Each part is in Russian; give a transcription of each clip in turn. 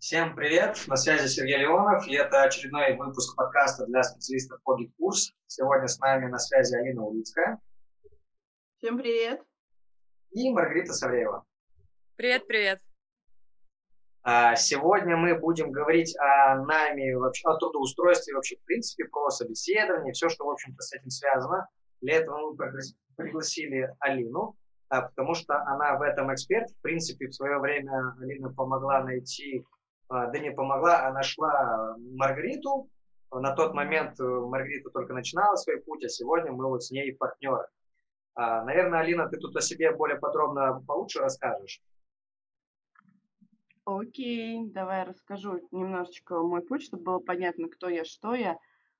Всем привет, на связи Сергей Леонов, и это очередной выпуск подкаста для специалистов по курс. Сегодня с нами на связи Алина Улицкая. Всем привет. И Маргарита Савреева. Привет, привет. А, сегодня мы будем говорить о нами, вообще, о трудоустройстве, вообще, в принципе, про собеседование, все, что, в общем-то, с этим связано. Для этого мы пригласили Алину, а, потому что она в этом эксперт. В принципе, в свое время Алина помогла найти, а, да не помогла, а нашла Маргариту. На тот момент э, Маргарита только начинала свой путь, а сегодня мы вот с ней партнеры. Наверное, Алина, ты тут о себе более подробно получше расскажешь. Окей, давай расскажу немножечко мой путь, чтобы было понятно, кто я, что я.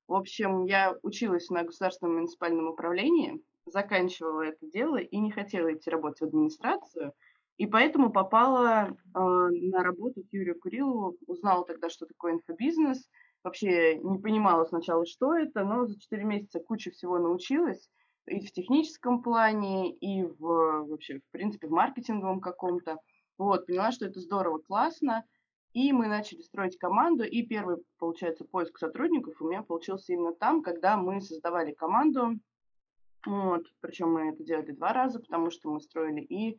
В общем, я училась на государственном муниципальном управлении, заканчивала это дело и не хотела идти работать в администрацию, и поэтому попала э, на работу к Юрию Курилову, узнала тогда, что такое инфобизнес, вообще не понимала сначала, что это, но за 4 месяца куча всего научилась, и в техническом плане, и в, вообще, в принципе, в маркетинговом каком-то. Вот, поняла, что это здорово, классно. И мы начали строить команду, и первый, получается, поиск сотрудников у меня получился именно там, когда мы создавали команду. Вот, причем мы это делали два раза, потому что мы строили и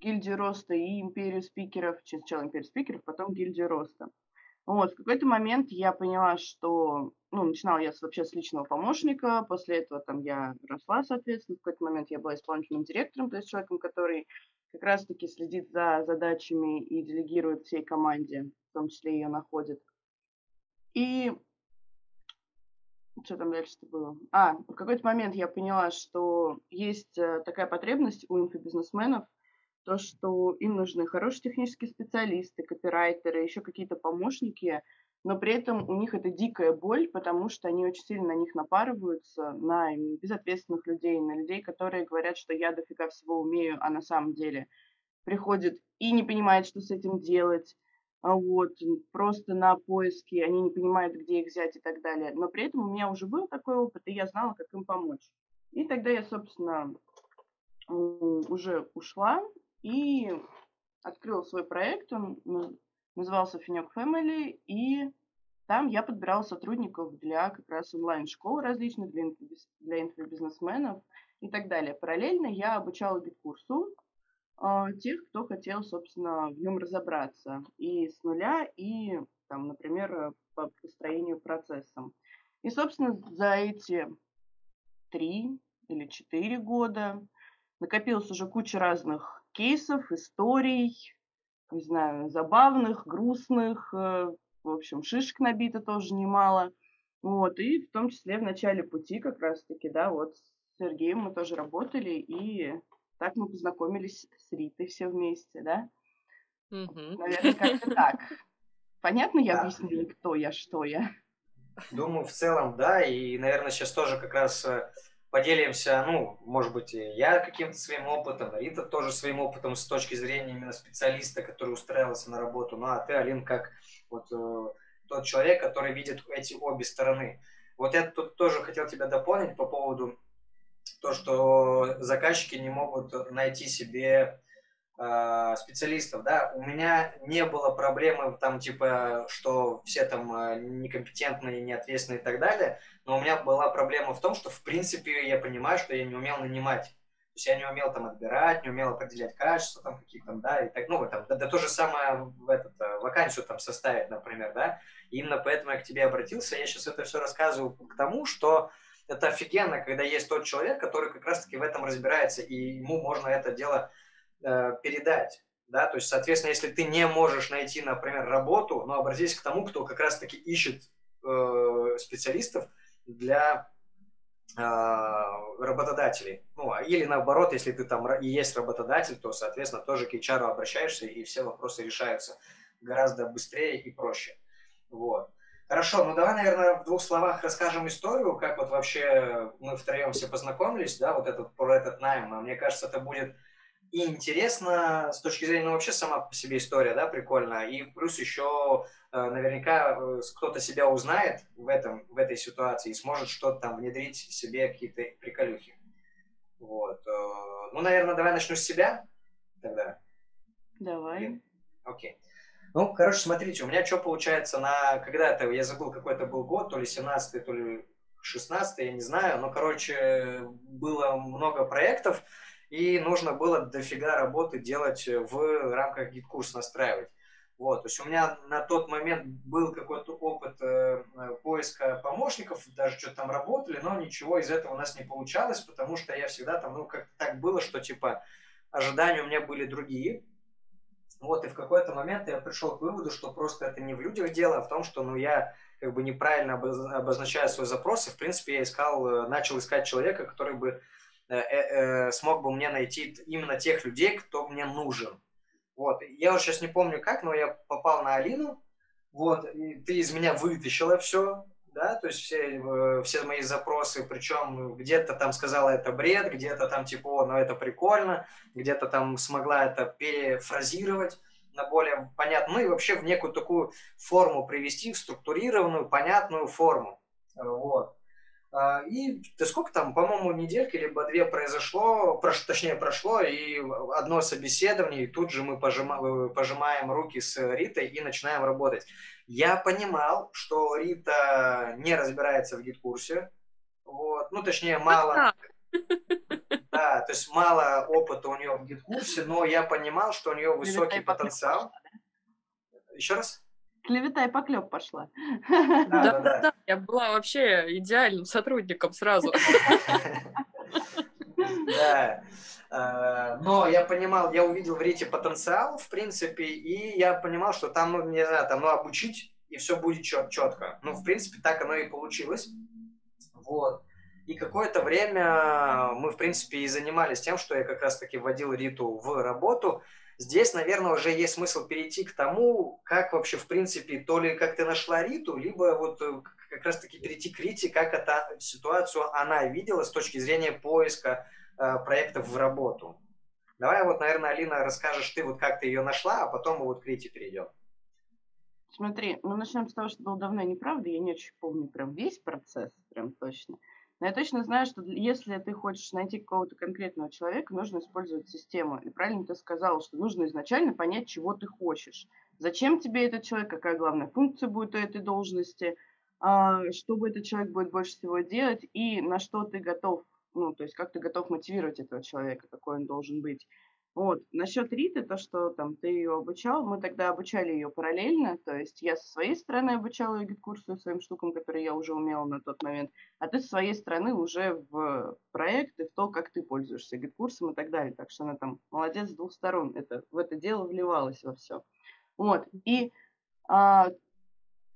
гильдию роста, и империю спикеров, сначала империю спикеров, потом гильдию роста. Вот, в какой-то момент я поняла, что, ну, начинала я вообще с личного помощника, после этого там я росла, соответственно, в какой-то момент я была исполнительным директором, то есть человеком, который как раз-таки следит за задачами и делегирует всей команде, в том числе ее находит. И что там дальше-то было? А, в какой-то момент я поняла, что есть э, такая потребность у инфобизнесменов, то, что им нужны хорошие технические специалисты, копирайтеры, еще какие-то помощники, но при этом у них это дикая боль, потому что они очень сильно на них напарываются, на безответственных людей, на людей, которые говорят, что я дофига всего умею, а на самом деле приходят и не понимают, что с этим делать, а вот, просто на поиски, они не понимают, где их взять и так далее. Но при этом у меня уже был такой опыт, и я знала, как им помочь. И тогда я, собственно, уже ушла и открыла свой проект, он назывался Финек Family, и там я подбирала сотрудников для как раз онлайн-школ различных, для, для инфобизнесменов и так далее. Параллельно я обучала GetCourse у э, тех, кто хотел, собственно, в нем разобраться и с нуля, и, там, например, по построению процессом. И, собственно, за эти три или четыре года накопилась уже куча разных кейсов, историй, не знаю, забавных, грустных, э, в общем, шишек набито тоже немало. Вот, и в том числе в начале пути как раз-таки, да, вот с Сергеем мы тоже работали, и так мы познакомились с Ритой все вместе, да? Угу. Наверное, как-то так. Понятно я да. объяснила, кто я, что я? Думаю, в целом, да, и, наверное, сейчас тоже как раз э, поделимся, ну, может быть, я каким-то своим опытом, Рита тоже своим опытом с точки зрения именно специалиста, который устраивался на работу, ну, а ты, Алин, как вот э, тот человек, который видит эти обе стороны. Вот я тут тоже хотел тебя дополнить по поводу то, что заказчики не могут найти себе специалистов, да, у меня не было проблемы там типа, что все там э, некомпетентные, неответственные и так далее, но у меня была проблема в том, что в принципе я понимаю, что я не умел нанимать. То есть я не умел там отбирать, не умел определять качество там какие-то там, да, и так, ну, там, да, да то же самое в этот, э, вакансию там составить, например, да. И именно поэтому я к тебе обратился. Я сейчас это все рассказываю к тому, что это офигенно, когда есть тот человек, который как раз-таки в этом разбирается, и ему можно это дело э, передать. Да, то есть, соответственно, если ты не можешь найти, например, работу, но обратись к тому, кто как раз-таки ищет э, специалистов для э, работодателей. Ну, а, или наоборот, если ты там и есть работодатель, то, соответственно, тоже к HR обращаешься, и все вопросы решаются гораздо быстрее и проще. Вот. Хорошо, ну давай, наверное, в двух словах расскажем историю, как вот вообще мы втроем все познакомились, да, вот этот, про этот найм. А мне кажется, это будет и интересно с точки зрения, ну, вообще сама по себе история, да, прикольная. И плюс еще э, наверняка э, кто-то себя узнает в, этом, в этой ситуации и сможет что-то там внедрить себе, какие-то приколюхи. Вот. Э, ну, наверное, давай начну с себя тогда. Давай. Окей. Ну, короче, смотрите, у меня что получается на... Когда-то, я забыл, какой это был год, то ли 17 то ли 16 я не знаю. Но, короче, было много проектов, и нужно было дофига работы делать в рамках GetCourse а настраивать. Вот, то есть у меня на тот момент был какой-то опыт э, поиска помощников, даже что-то там работали, но ничего из этого у нас не получалось, потому что я всегда там, ну, как так было, что типа ожидания у меня были другие. Вот, и в какой-то момент я пришел к выводу, что просто это не в людях дело, а в том, что, ну, я как бы неправильно обозначаю свой запрос, и, в принципе, я искал, э, начал искать человека, который бы э, э, смог бы мне найти именно тех людей, кто мне нужен. Вот. Я уже сейчас не помню как, но я попал на Алину. Вот. И ты из меня вытащила все. Да, то есть все, э, все мои запросы, причем где-то там сказала это бред, где-то там типа, о, ну это прикольно, где-то там смогла это перефразировать на более понятную, ну и вообще в некую такую форму привести, в структурированную, понятную форму. Вот. А, и да сколько там, по-моему, недельки либо две произошло, прош, точнее прошло, и одно собеседование, и тут же мы пожима, пожимаем руки с Ритой и начинаем работать. Я понимал, что Рита не разбирается в гид-курсе, вот, ну, точнее, мало... Да, то есть мало опыта у нее в гид-курсе, но я понимал, что у нее высокий потенциал. Еще раз? Клевета и поклеп пошла. Да, да, да. Я была вообще идеальным сотрудником сразу. Да. А, но я понимал, я увидел в Рите потенциал, в принципе, и я понимал, что там, ну, не знаю, там, ну, обучить, и все будет чет четко. Ну, в принципе, так оно и получилось. Вот. И какое-то время мы, в принципе, и занимались тем, что я как раз-таки вводил Риту в работу, Здесь, наверное, уже есть смысл перейти к тому, как вообще, в принципе, то ли как ты нашла Риту, либо вот э, как раз-таки перейти к Рите, как эта ситуацию она видела с точки зрения поиска э, проектов в работу. Давай вот, наверное, Алина, расскажешь ты, вот как ты ее нашла, а потом мы вот к Рите перейдем. Смотри, ну начнем с того, что было давно неправда, я не очень помню прям весь процесс, прям точно. Но я точно знаю, что если ты хочешь найти какого-то конкретного человека, нужно использовать систему. И правильно ты сказал, что нужно изначально понять, чего ты хочешь. Зачем тебе этот человек, какая главная функция будет у этой должности, а, что бы этот человек будет больше всего делать и на что ты готов, ну, то есть как ты готов мотивировать этого человека, какой он должен быть. Вот. Насчет Риты, то, что там ты ее обучал, мы тогда обучали ее параллельно, то есть я со своей стороны обучала ее GetCourse у своим штукам, которые я уже умела на тот момент, а ты со своей стороны уже в проект и в то, как ты пользуешься GetCourse ом и так далее. Так что она там молодец с двух сторон, это, в это дело вливалась во все. Вот. И а,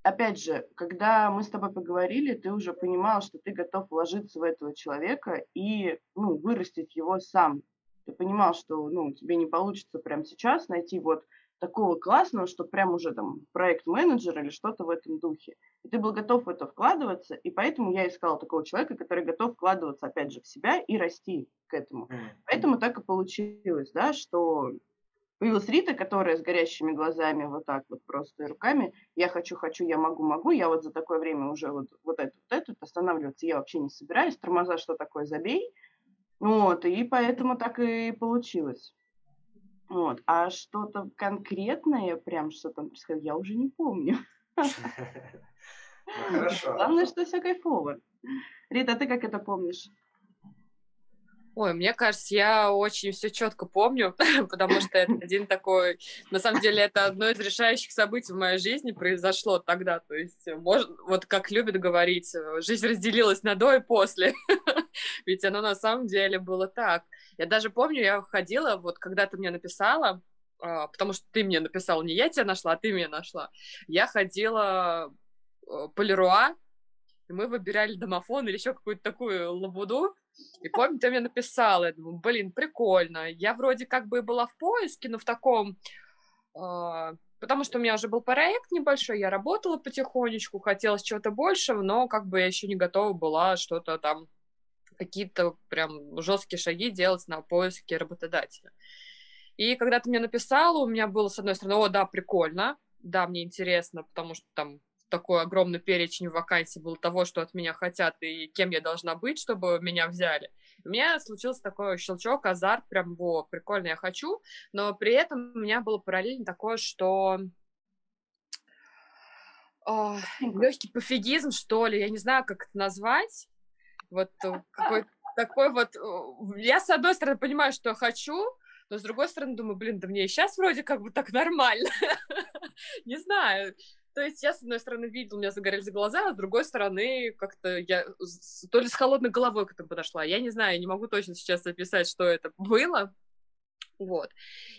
опять же, когда мы с тобой поговорили, ты уже понимал, что ты готов вложиться в этого человека и ну, вырастить его сам ты понимал, что ну, тебе не получится прямо сейчас найти вот такого классного, что прям уже там проект-менеджер или что-то в этом духе. И ты был готов в это вкладываться, и поэтому я искала такого человека, который готов вкладываться, опять же, в себя и расти к этому. Поэтому так и получилось, да, что появилась Рита, которая с горящими глазами вот так вот просто руками, я хочу, хочу, я могу, могу, я вот за такое время уже вот, вот это, вот это, останавливаться я вообще не собираюсь, тормоза, что такое, забей, вот, и поэтому так и получилось. Вот. А что-то конкретное, прям что там происходило, я уже не помню. Ну, хорошо. Главное, что все кайфово. Рита, ты как это помнишь? Ой, мне кажется, я очень все четко помню, потому что это один такой, на самом деле, это одно из решающих событий в моей жизни произошло тогда. То есть, может, вот как любят говорить, жизнь разделилась на до и после. Ведь оно на самом деле было так. Я даже помню, я ходила, вот когда ты мне написала, а, потому что ты мне написал, не я тебя нашла, а ты меня нашла. Я ходила э, по Леруа, и мы выбирали домофон или еще какую-то такую лабуду, и помню, ты мне написала, я думаю, блин, прикольно. Я вроде как бы была в поиске, но в таком... Э, потому что у меня уже был проект небольшой, я работала потихонечку, хотелось чего-то большего, но как бы я еще не готова была что-то там, какие-то прям жесткие шаги делать на поиске работодателя. И когда ты мне написала, у меня было, с одной стороны, о, да, прикольно, да, мне интересно, потому что там такой огромный перечень вакансий был того, что от меня хотят и кем я должна быть, чтобы меня взяли. У меня случился такой щелчок, азарт, прям, во, прикольно, я хочу, но при этом у меня было параллельно такое, что О, легкий пофигизм, что ли, я не знаю, как это назвать. Вот э, какой такой вот... Я, с одной стороны, понимаю, что хочу, но с другой стороны думаю, блин, да мне и сейчас вроде как бы так нормально. Не знаю. То есть я, с одной стороны, видел, у меня загорелись глаза, а с другой стороны, как-то я то ли с холодной головой к этому подошла. Я не знаю, не могу точно сейчас описать, что это было. Вот.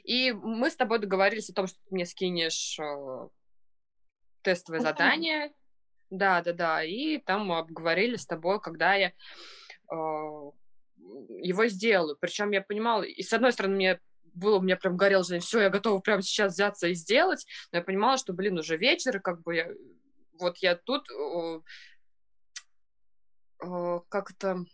И мы с тобой договорились о том, что ты мне скинешь э, тестовое задание. Да, да, да. И там мы обговорили с тобой, когда я э, его сделаю. Причем я понимала, и с одной стороны, мне было, у меня прям горело желание, все, я готова прямо сейчас взяться и сделать, но я понимала, что, блин, уже вечер, и как бы я, вот я тут, как-то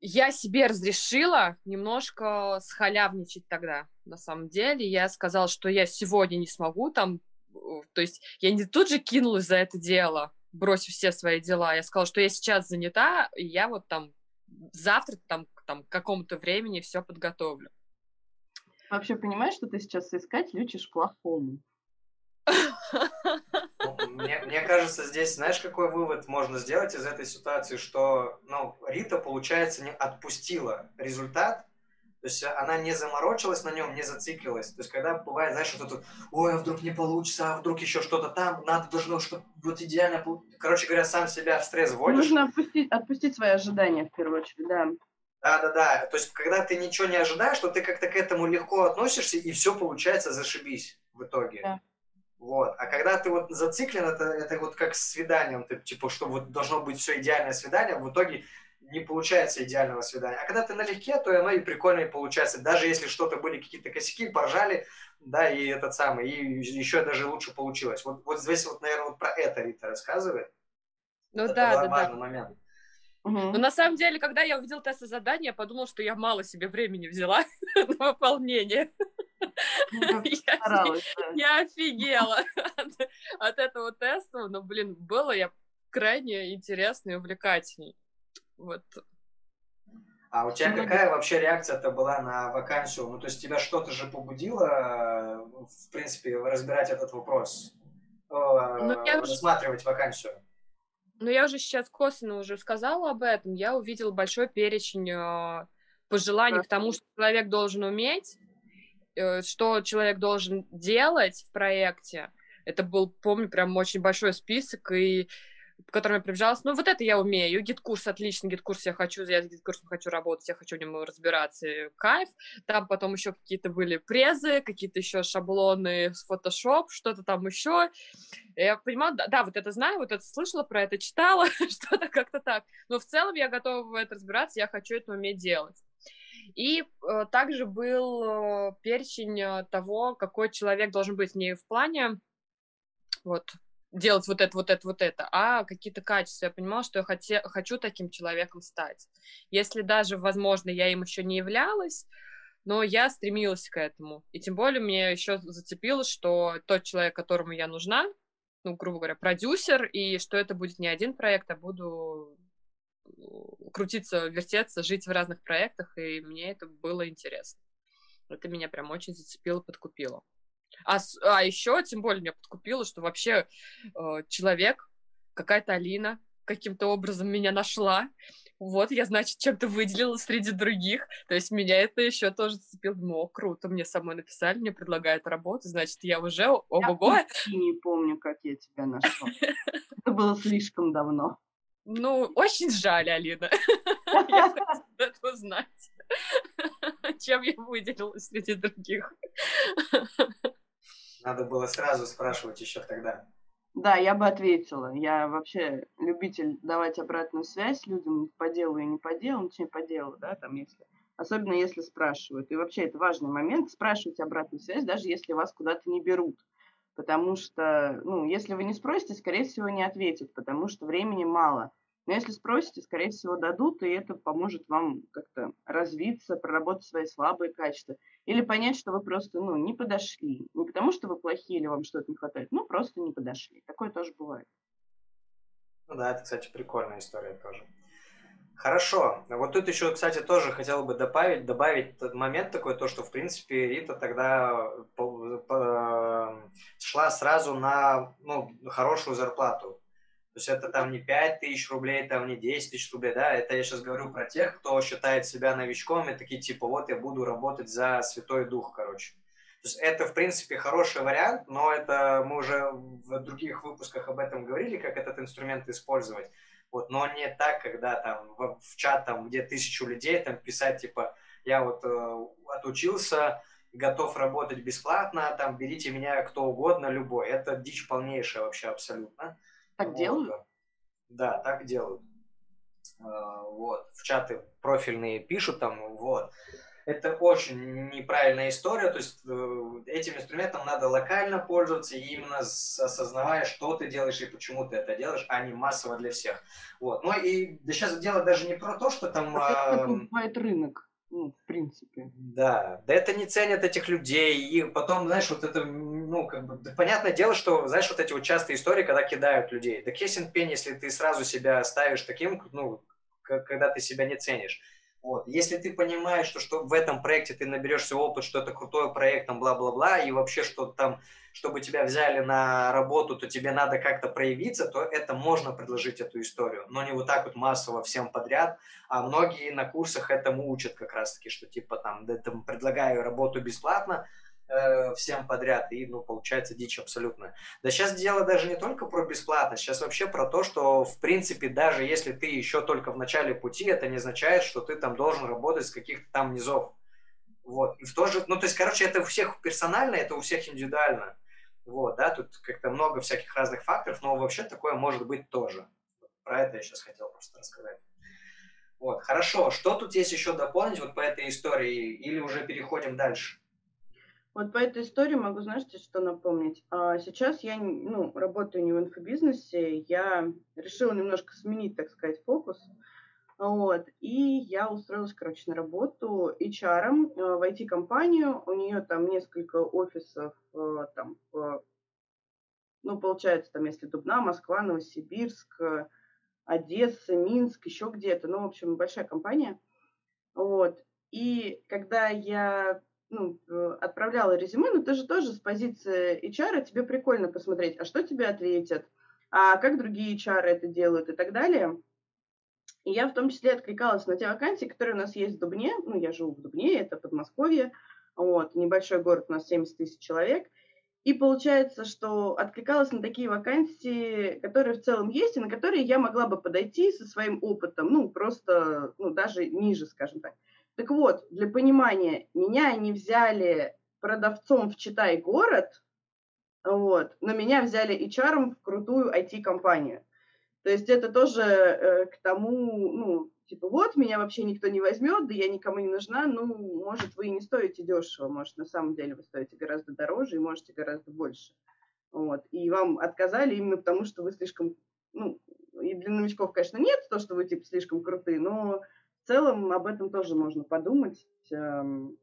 я себе разрешила немножко схалявничать тогда, на самом деле. Я сказала, что я сегодня не смогу там, то есть я не тут же кинулась за это дело, бросив все свои дела. Я сказала, что я сейчас занята, и я вот там завтра там, там к какому-то времени все подготовлю. Вообще понимаешь, что ты сейчас искатель учишь плохому? Ну, мне, мне кажется, здесь, знаешь, какой вывод можно сделать из этой ситуации, что ну, Рита, получается, не отпустила результат, то есть она не заморочилась на нем, не зациклилась. То есть когда бывает, знаешь, что тут, ой, а вдруг не получится, а вдруг еще что-то там, надо должно что вот идеально Короче говоря, сам себя в стресс вводишь. Нужно отпустить, отпустить свои ожидания в первую очередь, да. Да, да, да. То есть, когда ты ничего не ожидаешь, то ты как-то к этому легко относишься, и все получается зашибись в итоге. Да. Вот. А когда ты вот зациклен, это, это вот как с свиданием, ты, типа, что вот должно быть все идеальное свидание, в итоге не получается идеального свидания. А когда ты налегке, то оно и прикольно и получается. Даже если что-то были какие-то косяки, поржали, да, и этот самый, и еще даже лучше получилось. Вот, вот здесь вот, наверное, вот про это Рита рассказывает. Ну это да, да, важный да. момент. Угу. Но на самом деле, когда я увидела тест задание, я подумала, что я мало себе времени взяла на выполнение. Ну, я офигела от этого теста, но, блин, было я крайне интересно и увлекательней. Вот. А у тебя ну, какая вообще реакция-то была на вакансию? Ну, то есть тебя что-то же побудило, в принципе, разбирать этот вопрос, ну, я рассматривать вакансию? Ну, я уже сейчас косвенно уже сказала об этом. Я увидела большой перечень э, пожеланий к тому, что человек должен уметь, э, что человек должен делать в проекте. Это был, помню, прям очень большой список, и по которым я пробежалась. Ну, вот это я умею. GetCourse отлично, GetCourse я хочу, я с GetCourse ом хочу работать, я хочу в нем разбираться, кайф. Там потом еще какие-то были презы, какие-то еще шаблоны с Photoshop, что-то там еще. Я понимала, да, да, вот это знаю, вот это слышала про это, читала, что-то как-то так. Но в целом я готова в это разбираться, я хочу это уметь делать. И э, также был э, перечень э, того, какой человек должен быть не в плане вот делать вот это, вот это, вот это, а какие-то качества. Я понимала, что я хоте, хочу таким человеком стать. Если даже, возможно, я им еще не являлась, но я стремилась к этому. И тем более мне еще зацепило, что тот человек, которому я нужна, ну, грубо говоря, продюсер, и что это будет не один проект, а буду крутиться, вертеться, жить в разных проектах, и мне это было интересно. Это меня прям очень зацепило, подкупило. А, а еще, тем более, меня подкупило, что вообще э, человек, какая-то Алина, каким-то образом меня нашла. Вот, я, значит, чем-то выделила среди других. То есть меня это еще тоже зацепило. Ну, круто, мне самой написали, мне предлагают работу, значит, я уже ого-го. Я не помню, как я тебя нашла. Это было слишком давно. Ну, очень жаль, Алина. Я хочу это узнать. Чем я выделилась среди других. Надо было сразу спрашивать еще тогда. Да, я бы ответила. Я вообще любитель давать обратную связь людям по делу и не по делу, ну, точнее, по делу, да, там, если... Особенно если спрашивают. И вообще это важный момент, спрашивать обратную связь, даже если вас куда-то не берут. Потому что, ну, если вы не спросите, скорее всего, не ответят, потому что времени мало. Но если спросите, скорее всего, дадут, и это поможет вам как-то развиться, проработать свои слабые качества. Или понять, что вы просто ну, не подошли. Не потому, что вы плохие или вам что-то не хватает, ну, просто не подошли. Такое тоже бывает. Ну да, это, кстати, прикольная история тоже. Хорошо. Вот тут еще, кстати, тоже хотел бы добавить, добавить момент такой, то, что, в принципе, Рита тогда шла сразу на ну, хорошую зарплату. То есть это там не 5 тысяч рублей, там не 10 тысяч рублей, да, это я сейчас говорю про тех, кто считает себя новичком и такие типа, вот я буду работать за Святой Дух, короче. То есть это, в принципе, хороший вариант, но это мы уже в других выпусках об этом говорили, как этот инструмент использовать. Вот, но не так, когда там в, в чат, там, где тысячу людей, там писать, типа, я вот э, отучился, готов работать бесплатно, там, берите меня кто угодно, любой. Это дичь полнейшая вообще абсолютно. Так вот. делают? Да, так делают. А, вот, в чаты профильные пишут там, вот. Это очень неправильная история, то есть э, этим инструментом надо локально пользоваться, именно осознавая, что ты делаешь и почему ты это делаешь, а не массово для всех. Вот. Ну и да сейчас дело даже не про то, что там... А бывает рынок ну, в принципе. Да, да это не ценят этих людей, и потом, знаешь, вот это, ну, как бы, да, понятное дело, что, знаешь, вот эти вот частые истории, когда кидают людей, да кесен пень, если ты сразу себя ставишь таким, ну, когда ты себя не ценишь. Вот. Если ты понимаешь, что, что в этом проекте ты наберешься опыт, что это крутой проект, там, бла-бла-бла, и вообще, что там, чтобы тебя взяли на работу, то тебе надо как-то проявиться, то это можно предложить эту историю, но не вот так вот массово всем подряд, а многие на курсах этому учат как раз-таки, что типа там, да, там предлагаю работу бесплатно, Э, всем подряд, и, ну, получается дичь абсолютно. Да сейчас дело даже не только про бесплатность, сейчас вообще про то, что, в принципе, даже если ты еще только в начале пути, это не означает, что ты там должен работать с каких-то там низов. Вот. И в то же, ну, то есть, короче, это у всех персонально, это у всех индивидуально. Вот, да, тут как-то много всяких разных факторов, но вообще такое может быть тоже. Про это я сейчас хотел просто рассказать. Вот, хорошо. Что тут есть еще дополнить вот по этой истории? Или уже переходим дальше? Вот по этой истории могу, знаете, что напомнить. А сейчас я ну, работаю не в инфобизнесе, я решила немножко сменить, так сказать, фокус. Вот. И я устроилась, короче, на работу HR э, в IT-компанию. У нее там несколько офисов, э, там, ну, получается, там, если Дубна, Москва, Новосибирск, Одесса, Минск, еще где-то. Ну, в общем, большая компания. Вот. И когда я ну, э, отправляла резюме, но ты же тоже с позиции HR, тебе прикольно посмотреть, а что тебе ответят, а как другие HR это делают и так далее. И я в том числе откликалась на те вакансии, которые у нас есть в Дубне. Ну, я живу в Дубне, это Подмосковье. Вот, небольшой город, у нас 70 тысяч человек. И получается, что откликалась на такие вакансии, которые в целом есть, и на которые я могла бы подойти со своим опытом, ну, просто, ну, даже ниже, скажем так. Так вот, для понимания, меня они взяли продавцом в Читай город, вот, но меня взяли HR в крутую IT-компанию. То есть это тоже э, к тому, ну, типа, вот, меня вообще никто не возьмет, да я никому не нужна, ну, может, вы и не стоите дешево, может, на самом деле вы стоите гораздо дороже и можете гораздо больше. Вот. И вам отказали именно потому, что вы слишком, ну, и для новичков, конечно, нет, то, что вы, типа, слишком крутые, но в целом об этом тоже можно подумать. Эм,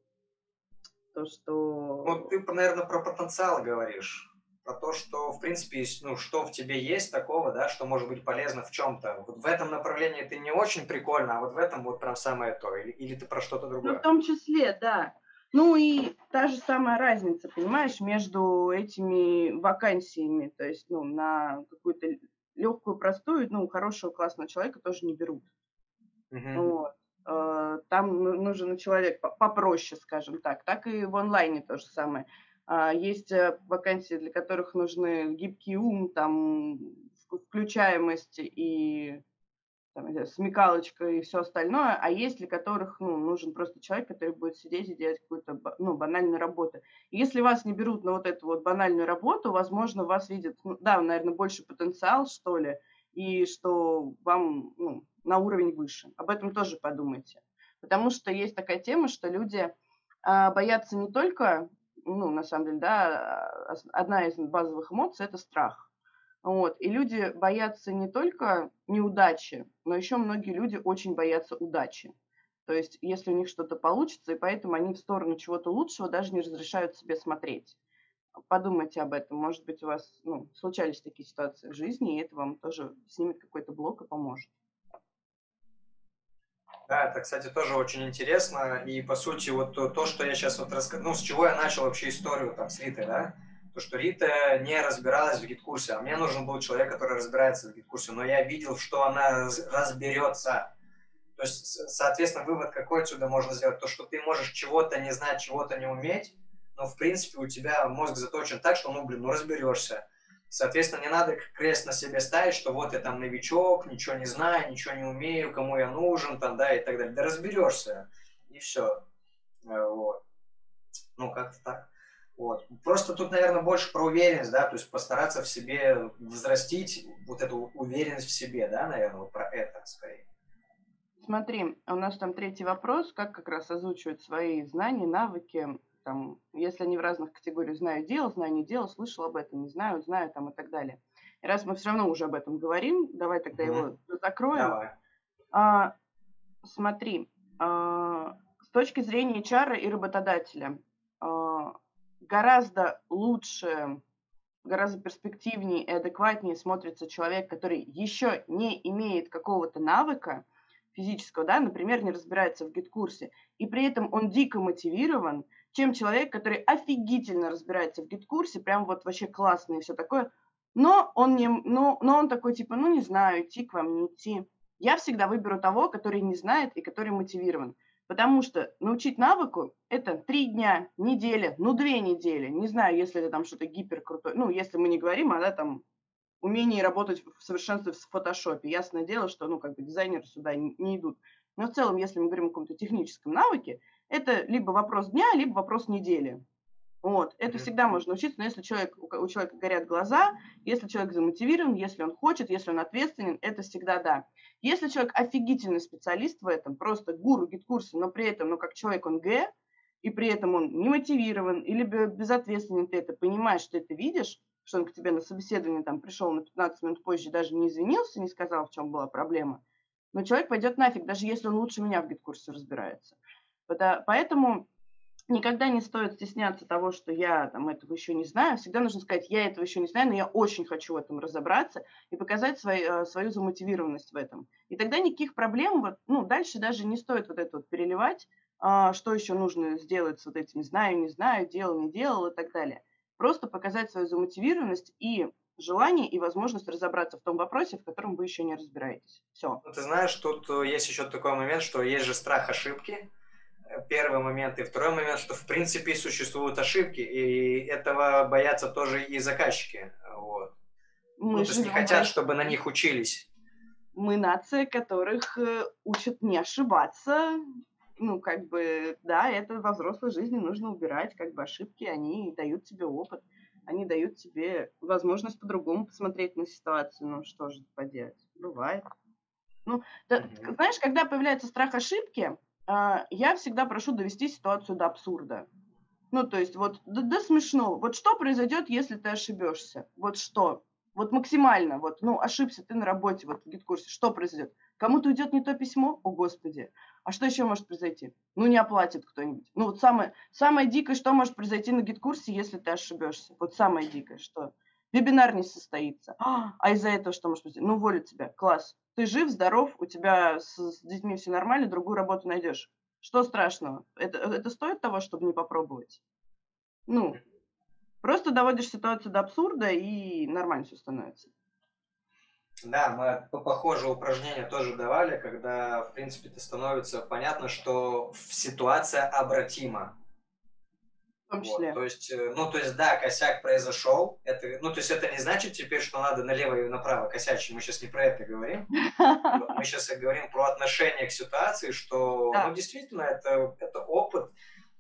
то, что... Ну, ты, наверное, про потенциал говоришь. Про то, что, в принципе, ну, что в тебе есть такого, да, что может быть полезно в чем-то. Вот в этом направлении ты не очень прикольно, а вот в этом вот прям самое то. Или, или ты про что-то другое. Ну, в том числе, да. Ну и та же самая разница, понимаешь, между этими вакансиями. То есть, ну, на какую-то легкую, простую, ну, хорошего, классного человека тоже не берут. Uh-huh. Вот. Э, там ну, нужен человек попроще, скажем так. Так и в онлайне то же самое. А, есть э, вакансии, для которых нужны гибкий ум, там, включаемость и там, смекалочка и все остальное, а есть для которых ну, нужен просто человек, который будет сидеть и делать какую-то ну, банальную работу. И если вас не берут на вот эту вот банальную работу, возможно, вас видят, ну, да, наверное, больше потенциал, что ли, и что вам ну, на уровень выше. Об этом тоже подумайте. Потому что есть такая тема, что люди а, боятся не только, ну, на самом деле, да, а, одна из базовых эмоций – это страх. Вот. И люди боятся не только неудачи, но еще многие люди очень боятся удачи. То есть, если у них что-то получится, и поэтому они в сторону чего-то лучшего даже не разрешают себе смотреть. Подумайте об этом. Может быть, у вас ну, случались такие ситуации в жизни, и это вам тоже снимет какой-то блок и поможет. Да, это, кстати, тоже очень интересно. И, по сути, вот то, то что я сейчас вот рассказал, ну, с чего я начал вообще историю там с Ритой, да? то, что Рита не разбиралась в гид-курсе, а мне нужен был человек, который разбирается в гид-курсе, но я видел, что она разберется. То есть, соответственно, вывод какой отсюда можно сделать? То, что ты можешь чего-то не знать, чего-то не уметь, но, в принципе, у тебя мозг заточен так, что, ну, блин, ну, разберешься. Соответственно, не надо крест на себе ставить, что вот я там новичок, ничего не знаю, ничего не умею, кому я нужен, там, да, и так далее. Да разберешься, и все. Э, вот. Ну, как-то так. Вот. Просто тут, наверное, больше про уверенность, да, то есть постараться в себе взрастить вот эту уверенность в себе, да, наверное, вот про это скорее. Смотри, у нас там третий вопрос, как как раз озвучивать свои знания, навыки, там, если они в разных категориях знаю дело, знаю не дело, слышал об этом, не знаю, знаю там и так далее. И раз мы все равно уже об этом говорим, давай тогда mm-hmm. его закроем. Давай. А, смотри, а, с точки зрения HR и работодателя, а, гораздо лучше, гораздо перспективнее и адекватнее смотрится человек, который еще не имеет какого-то навыка физического, да, например, не разбирается в гид-курсе, и при этом он дико мотивирован, чем человек, который офигительно разбирается в гид-курсе, прям вот вообще классный и все такое, но он, не, но, но он такой типа, ну не знаю, идти к вам, не идти. Я всегда выберу того, который не знает и который мотивирован. Потому что научить навыку – это три дня, неделя, ну две недели. Не знаю, если это там что-то гиперкрутое. Ну, если мы не говорим о да, там, умении работать в совершенстве в фотошопе. Ясное дело, что ну, как бы дизайнеры сюда не идут. Но в целом, если мы говорим о каком-то техническом навыке, это либо вопрос дня, либо вопрос недели. Вот. Это всегда можно учиться, но если человек, у человека горят глаза, если человек замотивирован, если он хочет, если он ответственен, это всегда да. Если человек офигительный специалист в этом, просто гуру GetCourse а, но при этом, ну, как человек он Г, и при этом он не мотивирован или безответственен, ты это понимаешь, что ты это видишь, что он к тебе на собеседование там пришел на 15 минут позже, даже не извинился, не сказал, в чем была проблема, но человек пойдет нафиг, даже если он лучше меня в гид-курсе разбирается. Поэтому никогда не стоит стесняться того, что я там этого еще не знаю. Всегда нужно сказать, я этого еще не знаю, но я очень хочу в этом разобраться и показать свой, э, свою замотивированность в этом. И тогда никаких проблем, вот, ну, дальше даже не стоит вот это вот переливать, а, что еще нужно сделать с вот этими знаю, не знаю, делал, не делал и так далее. Просто показать свою замотивированность и желание и возможность разобраться в том вопросе, в котором вы еще не разбираетесь. Все. Ну, ты знаешь, тут э, есть еще такой момент, что есть же страх ошибки первый момент. И второй момент, что в принципе существуют ошибки, и этого боятся тоже и заказчики. Вот. Мы ну, то есть не хотят, чтобы на них учились. Мы нация, которых э, учат не ошибаться. Ну, как бы, да, это во взрослой жизни нужно убирать, как бы ошибки, они дают тебе опыт, они дают тебе возможность по-другому посмотреть на ситуацию. Ну, что же поделать? Бывает. Ну, да, mm-hmm. знаешь, когда появляется страх ошибки, а, я всегда прошу довести ситуацию до абсурда. Ну, то есть, вот до, до смешного. Вот что произойдет, если ты ошибешься? Вот что? Вот максимально, вот, ну, ошибся ты на работе, вот в гид-курсе, что произойдет? Кому-то уйдет не то письмо? О, Господи. А что еще может произойти? Ну, не оплатит кто-нибудь. Ну, вот самое, самое дикое, что может произойти на гид-курсе, если ты ошибешься? Вот самое дикое, что? Вебинар не состоится. А, а из-за этого что может произойти? Ну, уволят тебя. Класс ты жив, здоров, у тебя с, с детьми все нормально, другую работу найдешь. Что страшного? Это, это стоит того, чтобы не попробовать? Ну, просто доводишь ситуацию до абсурда, и нормально все становится. Да, мы по похожее упражнение тоже давали, когда, в принципе, это становится понятно, что ситуация обратима. Вот, то есть, э, ну, то есть, да, косяк произошел. Это, ну, то есть, это не значит теперь, что надо налево и направо косячить. Мы сейчас не про это говорим. Мы сейчас говорим про отношение к ситуации, что, ну, действительно, это, это опыт.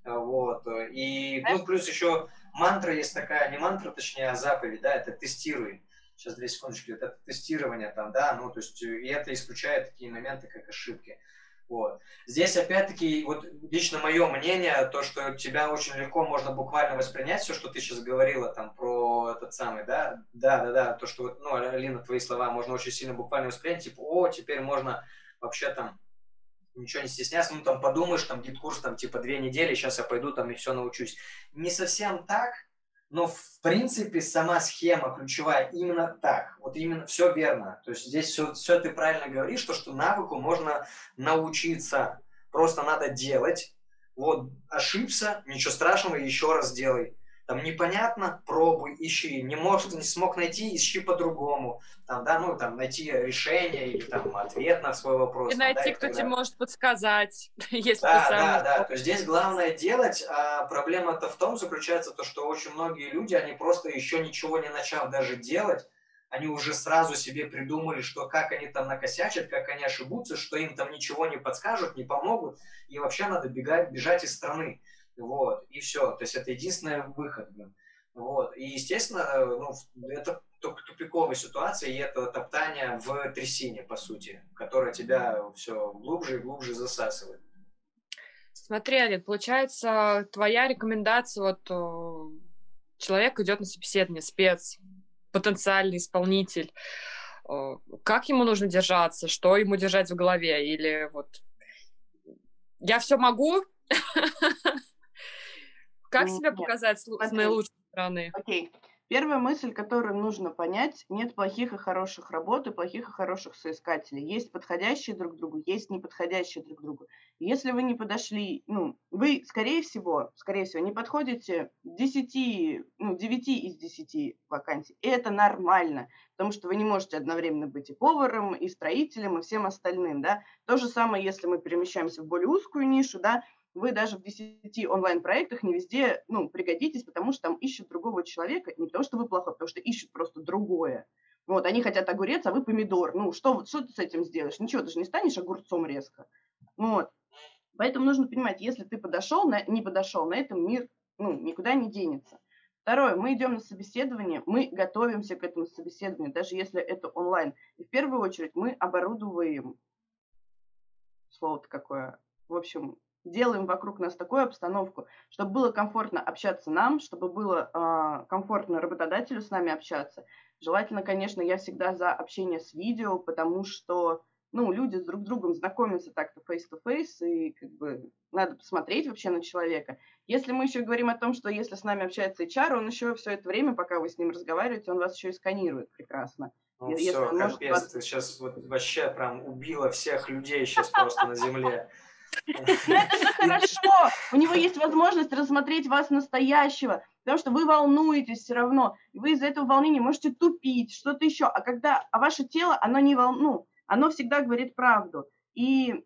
Вот. И, ну, плюс еще мантра есть такая, не мантра, точнее, а заповедь, да, это тестируй. Сейчас, две секундочки, это тестирование там, да, ну, то есть, и это исключает такие моменты, как ошибки. Вот. Здесь, опять-таки, вот лично мое мнение, то, что тебя очень легко можно буквально воспринять, все, что ты сейчас говорила там про этот самый, да, да, да, да, то, что, ну, Алина, твои слова можно очень сильно буквально воспринять, типа, о, теперь можно вообще там ничего не стесняться, ну, там, подумаешь, там, GetCourse, там, типа, две недели, сейчас я пойду там и все научусь. Не совсем так, но в принципе сама схема ключевая именно так. Вот именно все верно. То есть здесь все, все ты правильно говоришь, то, что навыку можно научиться. Просто надо делать. Вот ошибся, ничего страшного, еще раз делай. Там непонятно, пробуй, ищи. Не можешь, не смог найти, ищи по-другому. Там, да, ну, там, найти решение или там ответ на свой вопрос. И найти, да, кто тебе может подсказать, если Да, ты сам да, да. смог. То есть здесь главное делать, а проблема-то в том заключается, то, что очень многие люди, они просто еще ничего не начав даже делать, они уже сразу себе придумали, что как они там накосячат, как они ошибутся, что им там ничего не подскажут, не помогут, и вообще надо бегать, бежать из страны. Вот, и все. То есть это единственный выход. блин. Вот. И, естественно, э, ну, это туп- тупиковая ситуация, и это топтание в трясине, по сути, которая тебя все глубже и глубже засасывает. Смотри, Алин, получается, твоя рекомендация, вот э, человек идет на собеседование, спец, потенциальный исполнитель, э, как ему нужно держаться, что ему держать в голове, или вот я все могу, как М, себя нет. показать с лу- с Смотри. наилучшей стороны? Окей. Первая мысль, которую нужно понять, нет плохих и хороших работ и плохих и хороших соискателей. Есть подходящие друг другу, есть неподходящие друг другу. Если вы не подошли, ну, вы, скорее всего, скорее всего, не подходите 10, ну, 9 из 10 вакансий. И это нормально, потому что вы не можете одновременно быть и поваром, и строителем, и всем остальным, да. То же самое, если мы перемещаемся в более узкую нишу, да, вы даже в 10 онлайн-проектах не везде, ну, пригодитесь, потому что там ищут другого человека, не потому что вы плохой, а потому что ищут просто другое. Вот, они хотят огурец, а вы помидор. Ну, что, что ты с этим сделаешь? Ничего, ты же не станешь огурцом резко. Вот. Поэтому нужно понимать, если ты подошел, на, не подошел, на этом мир ну, никуда не денется. Второе, мы идем на собеседование, мы готовимся к этому собеседованию, даже если это онлайн. И в первую очередь мы оборудуем, слово-то какое, в общем, делаем вокруг нас такую обстановку, чтобы было комфортно общаться нам, чтобы было а, комфортно работодателю с нами общаться. Желательно, конечно, я всегда за общение с видео, потому что ну, люди с друг с другом знакомятся так-то face-to-face, и как бы надо посмотреть вообще на человека. Если мы еще говорим о том, что если с нами общается HR, он еще все это время, пока вы с ним разговариваете, он вас еще и сканирует прекрасно. Ну Если все, может капец, вас- ты сейчас вот вообще прям убила всех людей сейчас просто на земле. Но это же хорошо. У него есть возможность рассмотреть вас настоящего, потому что вы волнуетесь все равно. И вы из-за этого волнения можете тупить, что-то еще. А когда а ваше тело, оно не волну, оно всегда говорит правду. И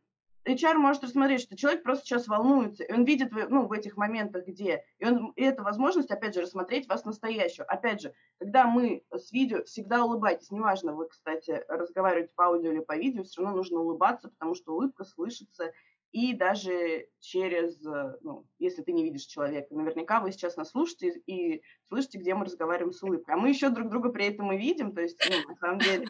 HR может рассмотреть, что человек просто сейчас волнуется, и он видит ну, в этих моментах, где. И, он, и это возможность, опять же, рассмотреть вас настоящего. Опять же, когда мы с видео, всегда улыбайтесь. Неважно, вы, кстати, разговариваете по аудио или по видео, все равно нужно улыбаться, потому что улыбка слышится и даже через, э, ну, если ты не видишь человека, наверняка вы сейчас нас слушаете и слышите, где мы разговариваем с улыбкой. А мы еще друг друга при этом и видим, то есть, ну, на самом деле,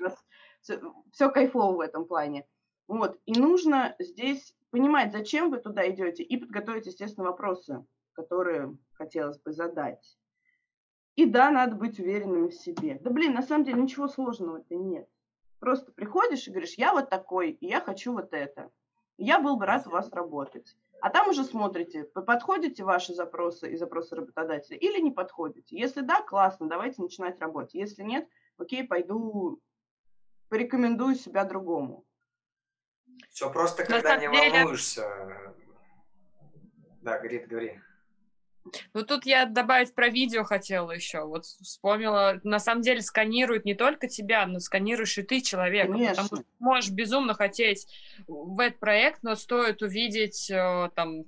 все кайфово в этом плане. Вот, и нужно здесь понимать, зачем вы туда идете, и подготовить, естественно, вопросы, которые хотелось бы задать. И да, надо быть уверенными в себе. Да блин, на самом деле ничего сложного-то нет. Просто приходишь и говоришь, я вот такой, и я хочу вот это. Я был бы рад у вас работать. А там уже смотрите, подходите ваши запросы и запросы работодателя или не подходите. Если да, классно, давайте начинать работать. Если нет, окей, пойду порекомендую себя другому. Все просто, когда не деле- волнуешься. Да, говорит, говори. Ну, тут я добавить про видео хотела еще. Вот вспомнила, на самом деле сканирует не только тебя, но сканируешь и ты человека. Потому Конечно. что можешь безумно хотеть в этот проект, но стоит увидеть э, там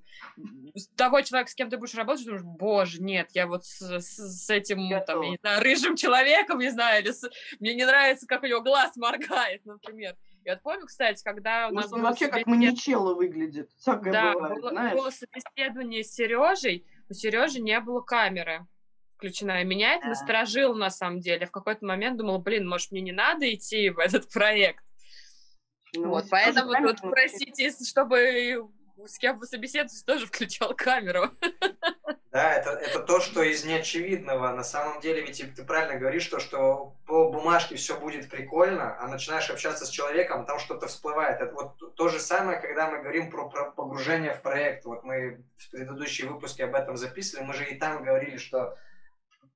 того человека, с кем ты будешь работать, думаешь, боже, нет, я вот с, с- этим, там, Готова. я не знаю, рыжим человеком, не знаю, или с- мне не нравится, как у него глаз моргает, например. Я вот помню, кстати, когда у нас Может, он было вообще как собеседование- маньячелло выглядит. Всякое да, бывает, было, знаешь. было собеседование с Сережей, у Сережи не было камеры включена. И меня это насторожило на самом деле. В какой-то момент думала, блин, может, мне не надо идти в этот проект. Ну, вот, поэтому тут просите, чтобы с кем вы собеседуетесь, тоже включал камеру. Да, это, это то, что из неочевидного. На самом деле, ведь ты правильно говоришь, то, что по бумажке все будет прикольно, а начинаешь общаться с человеком, там что-то всплывает. Это вот то же самое, когда мы говорим про, про погружение в проект. Вот мы в предыдущие выпуске об этом записывали, мы же и там говорили, что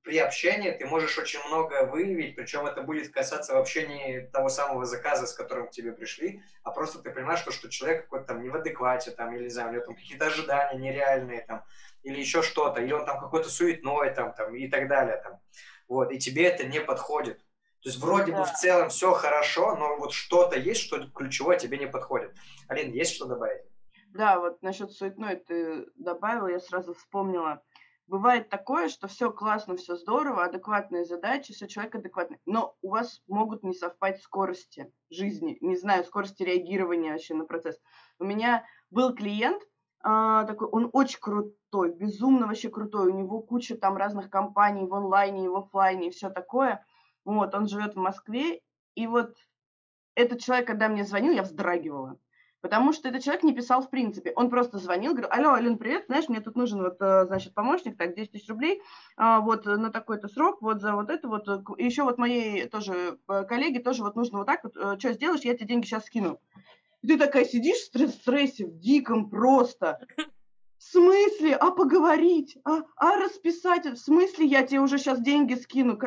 при общении ты можешь очень много выявить, причем это будет касаться вообще не того самого заказа, с которым к тебе пришли, а просто ты понимаешь, что, что человек какой-то там не в адеквате, там, или, не знаю, у него там какие-то ожидания нереальные, там, или еще что-то, или он там какой-то суетной, там, там, и так далее, там. Вот, и тебе это не подходит. То есть вроде да. бы в целом все хорошо, но вот что-то есть, что ключевое тебе не подходит. Алина, есть что добавить? Да, вот насчет суетной ты добавила, я сразу вспомнила – бывает такое, что все классно, все здорово, адекватные задачи, все человек адекватный, но у вас могут не совпасть скорости жизни, не знаю, скорости реагирования вообще на процесс. У меня был клиент, а, такой, он очень крутой, безумно вообще крутой, у него куча там разных компаний в онлайне в офлайне и все такое. Вот, он живет в Москве, и вот этот человек, когда мне звонил, я вздрагивала. Потому что этот человек не писал в принципе. Он просто звонил, говорил, алло, Ален, привет, знаешь, мне тут нужен вот, э, значит, помощник, так, 10 тысяч рублей, а, вот на такой-то срок, вот за вот это вот. И еще вот моей тоже э, коллеге тоже вот нужно вот так вот, э, что сделаешь, я тебе деньги сейчас скину. И ты такая сидишь в стрессе, в диком просто. В смысле? А поговорить? А, а расписать? В смысле я тебе уже сейчас деньги скину?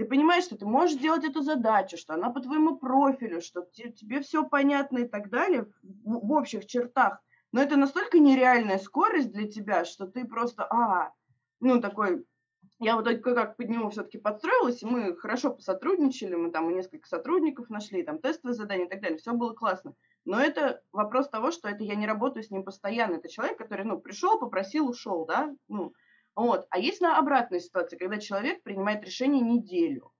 Ты понимаешь, что ты можешь сделать эту задачу, что она по твоему профилю, что тебе, все понятно и так далее в, общих чертах. Но это настолько нереальная скорость для тебя, что ты просто, а, ну такой, я вот только как под него все-таки подстроилась, и мы хорошо посотрудничали, мы там несколько сотрудников нашли, там тестовые задания и так далее, все было классно. Но это вопрос того, что это я не работаю с ним постоянно. Это человек, который, ну, пришел, попросил, ушел, да, ну, вот. А есть на обратной ситуации, когда человек принимает решение неделю.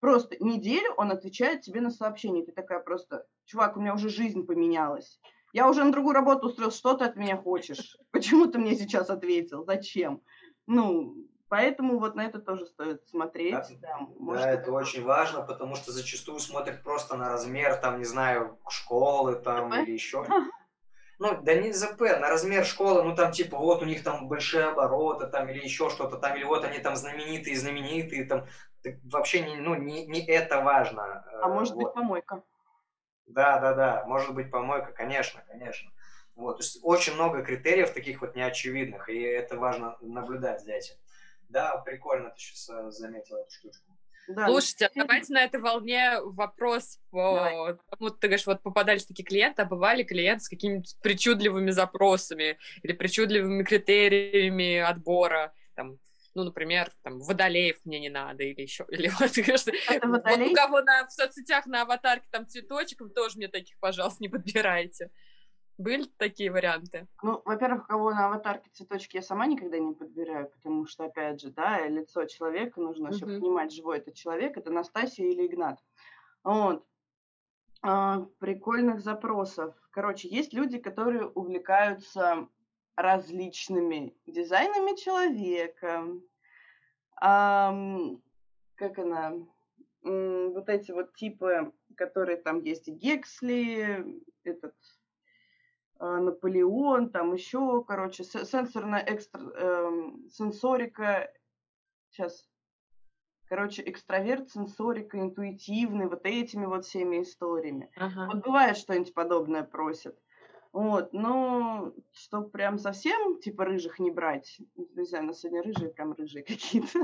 Просто неделю он отвечает тебе на сообщение. Ты такая просто, чувак, у меня уже жизнь поменялась. Я уже на другую работу устроил, что ты от меня хочешь? Почему ты мне сейчас ответил? Зачем? Ну, поэтому вот на это тоже стоит смотреть. Да, да, может, да это очень важно, потому что зачастую смотрят просто на размер, там, не знаю, школы там или еще ну, да не ЗП, на размер школы, ну, там, типа, вот у них там большие обороты, там, или еще что-то там, или вот они там знаменитые, знаменитые, там, вообще, не, ну, не, не это важно. А может вот. быть помойка. Да, да, да, может быть помойка, конечно, конечно. Вот, то есть очень много критериев таких вот неочевидных, и это важно наблюдать за этим. Да, прикольно ты сейчас э, заметил эту штучку. Да, Слушайте, а давайте на этой волне вопрос по тому, ты говоришь, вот попадались такие клиенты, а бывали клиенты с какими-то причудливыми запросами или причудливыми критериями отбора, там, ну, например, там, водолеев мне не надо, или еще, или вот, вот у кого на, в соцсетях на аватарке там цветочек, тоже мне таких, пожалуйста, не подбирайте. Были такие варианты? Ну, во-первых, кого на аватарке цветочки я сама никогда не подбираю, потому что, опять же, да, лицо человека нужно, mm-hmm. чтобы понимать, живой это человек, это Настасья или Игнат. Вот. А, прикольных запросов. Короче, есть люди, которые увлекаются различными дизайнами человека. А, как она? Вот эти вот типы, которые там есть и Гексли, этот Наполеон, там еще, короче, сенсорная экстра, э, сенсорика, сейчас, короче, экстраверт, сенсорика, интуитивный, вот этими вот всеми историями. Ага. Вот бывает что-нибудь подобное просят. Вот, но что прям совсем, типа, рыжих не брать, не знаю, на сегодня рыжие, прям рыжие какие-то.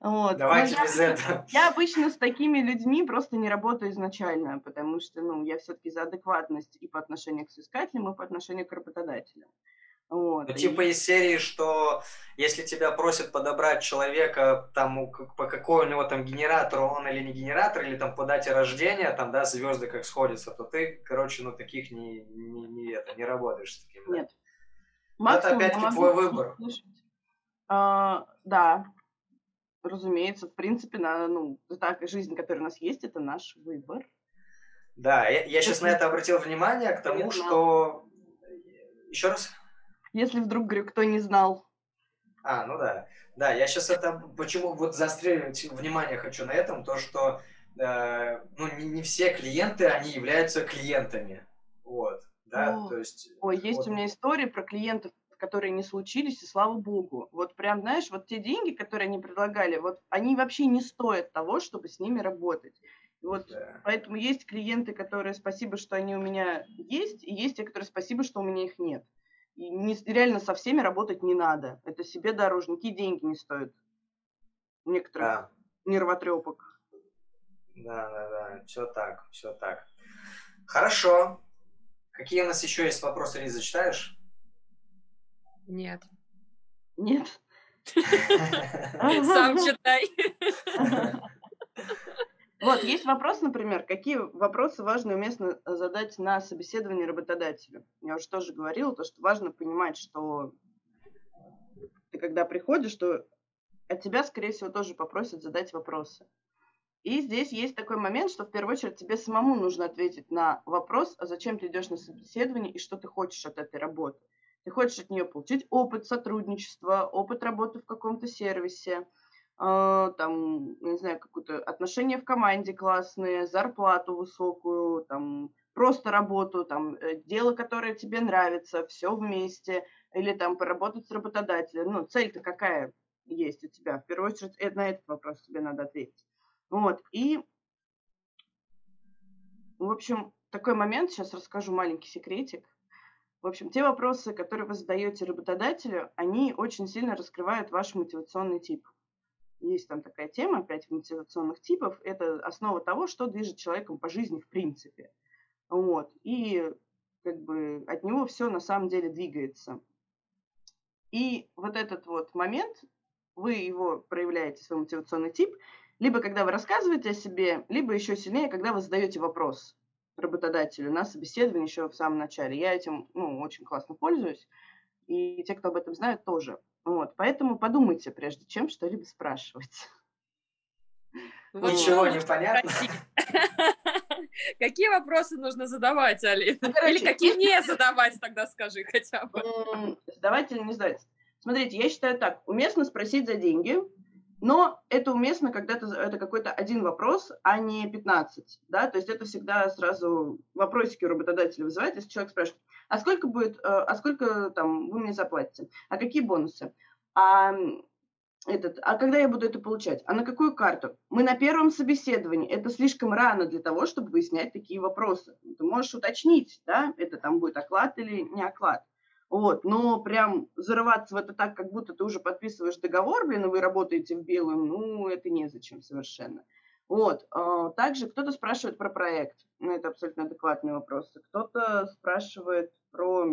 Вот. Давайте без я, этого. Я обычно с такими людьми просто не работаю изначально, потому что, ну, я все-таки за адекватность и по отношению к соискателям, и по отношению к работодателям. Вот. Ну, типа из серии, что если тебя просят подобрать человека, там, по какой у него там генератор, он или не генератор, или там по дате рождения, там, да, звезды как сходятся, то ты, короче, ну, таких не, не, не, это, не работаешь с такими. Нет. Да? это опять-таки твой выбор. А, да, разумеется, в принципе, на, ну, так, жизнь, которая у нас есть, это наш выбор. Да, я, я сейчас на это обратил внимание, к тому, что... Еще раз? Если вдруг, говорю, кто не знал. А, ну да. Да, я сейчас это... Почему вот заострить внимание хочу на этом, то, что э, ну, не, не все клиенты, они являются клиентами. Вот. Да, О, то есть... Ой, есть вот. у меня история про клиентов, которые не случились, и слава богу. Вот прям, знаешь, вот те деньги, которые они предлагали, вот они вообще не стоят того, чтобы с ними работать. И вот да. поэтому есть клиенты, которые спасибо, что они у меня есть, и есть те, которые спасибо, что у меня их нет. И не, реально со всеми работать не надо. Это себе дороже, никакие деньги не стоят. Некоторых да. нервотрепок. Да, да, да, все так, все так. Хорошо. Какие у нас еще есть вопросы, Лиза, читаешь? Нет. Нет. Сам читай. Вот, есть вопрос, например, какие вопросы важно и уместно задать на собеседовании работодателю. Я уже тоже говорила, то, что важно понимать, что ты когда приходишь, что от тебя, скорее всего, тоже попросят задать вопросы. И здесь есть такой момент, что в первую очередь тебе самому нужно ответить на вопрос, а зачем ты идешь на собеседование и что ты хочешь от этой работы. Ты хочешь от нее получить опыт сотрудничества, опыт работы в каком-то сервисе, э, там, не знаю, какое-то отношение в команде классные, зарплату высокую, там, просто работу, там, э, дело, которое тебе нравится, все вместе, или там поработать с работодателем. Ну, цель-то какая есть у тебя? В первую очередь, это, на этот вопрос тебе надо ответить. Вот, и, в общем, такой момент, сейчас расскажу маленький секретик. В общем, те вопросы, которые вы задаете работодателю, они очень сильно раскрывают ваш мотивационный тип. Есть там такая тема, пять мотивационных типов. Это основа того, что движет человеком по жизни в принципе. Вот. И как бы от него все на самом деле двигается. И вот этот вот момент, вы его проявляете, свой мотивационный тип, либо когда вы рассказываете о себе, либо еще сильнее, когда вы задаете вопрос работодателю на собеседовании еще в самом начале. Я этим ну, очень классно пользуюсь, и те, кто об этом знают, тоже. Вот, поэтому подумайте, прежде чем что-либо спрашивать. Вот Ничего не понятно. Какие вопросы нужно задавать, Алина? Ну, или какие не задавать, тогда скажи хотя бы. Задавать или не задавать? Смотрите, я считаю так. Уместно спросить за деньги, но это уместно, когда это, это какой-то один вопрос, а не 15. Да? То есть это всегда сразу вопросики у работодателя вызывает, если человек спрашивает, а сколько будет, э, а сколько там вы мне заплатите, а какие бонусы, а этот, а когда я буду это получать, а на какую карту? Мы на первом собеседовании, это слишком рано для того, чтобы выяснять такие вопросы. Ты можешь уточнить, да, это там будет оклад или не оклад. Вот, но прям зарываться в это так, как будто ты уже подписываешь договор, блин, и вы работаете в белую, ну, это незачем совершенно. Вот, а, также кто-то спрашивает про проект, ну, это абсолютно адекватные вопросы. Кто-то спрашивает про,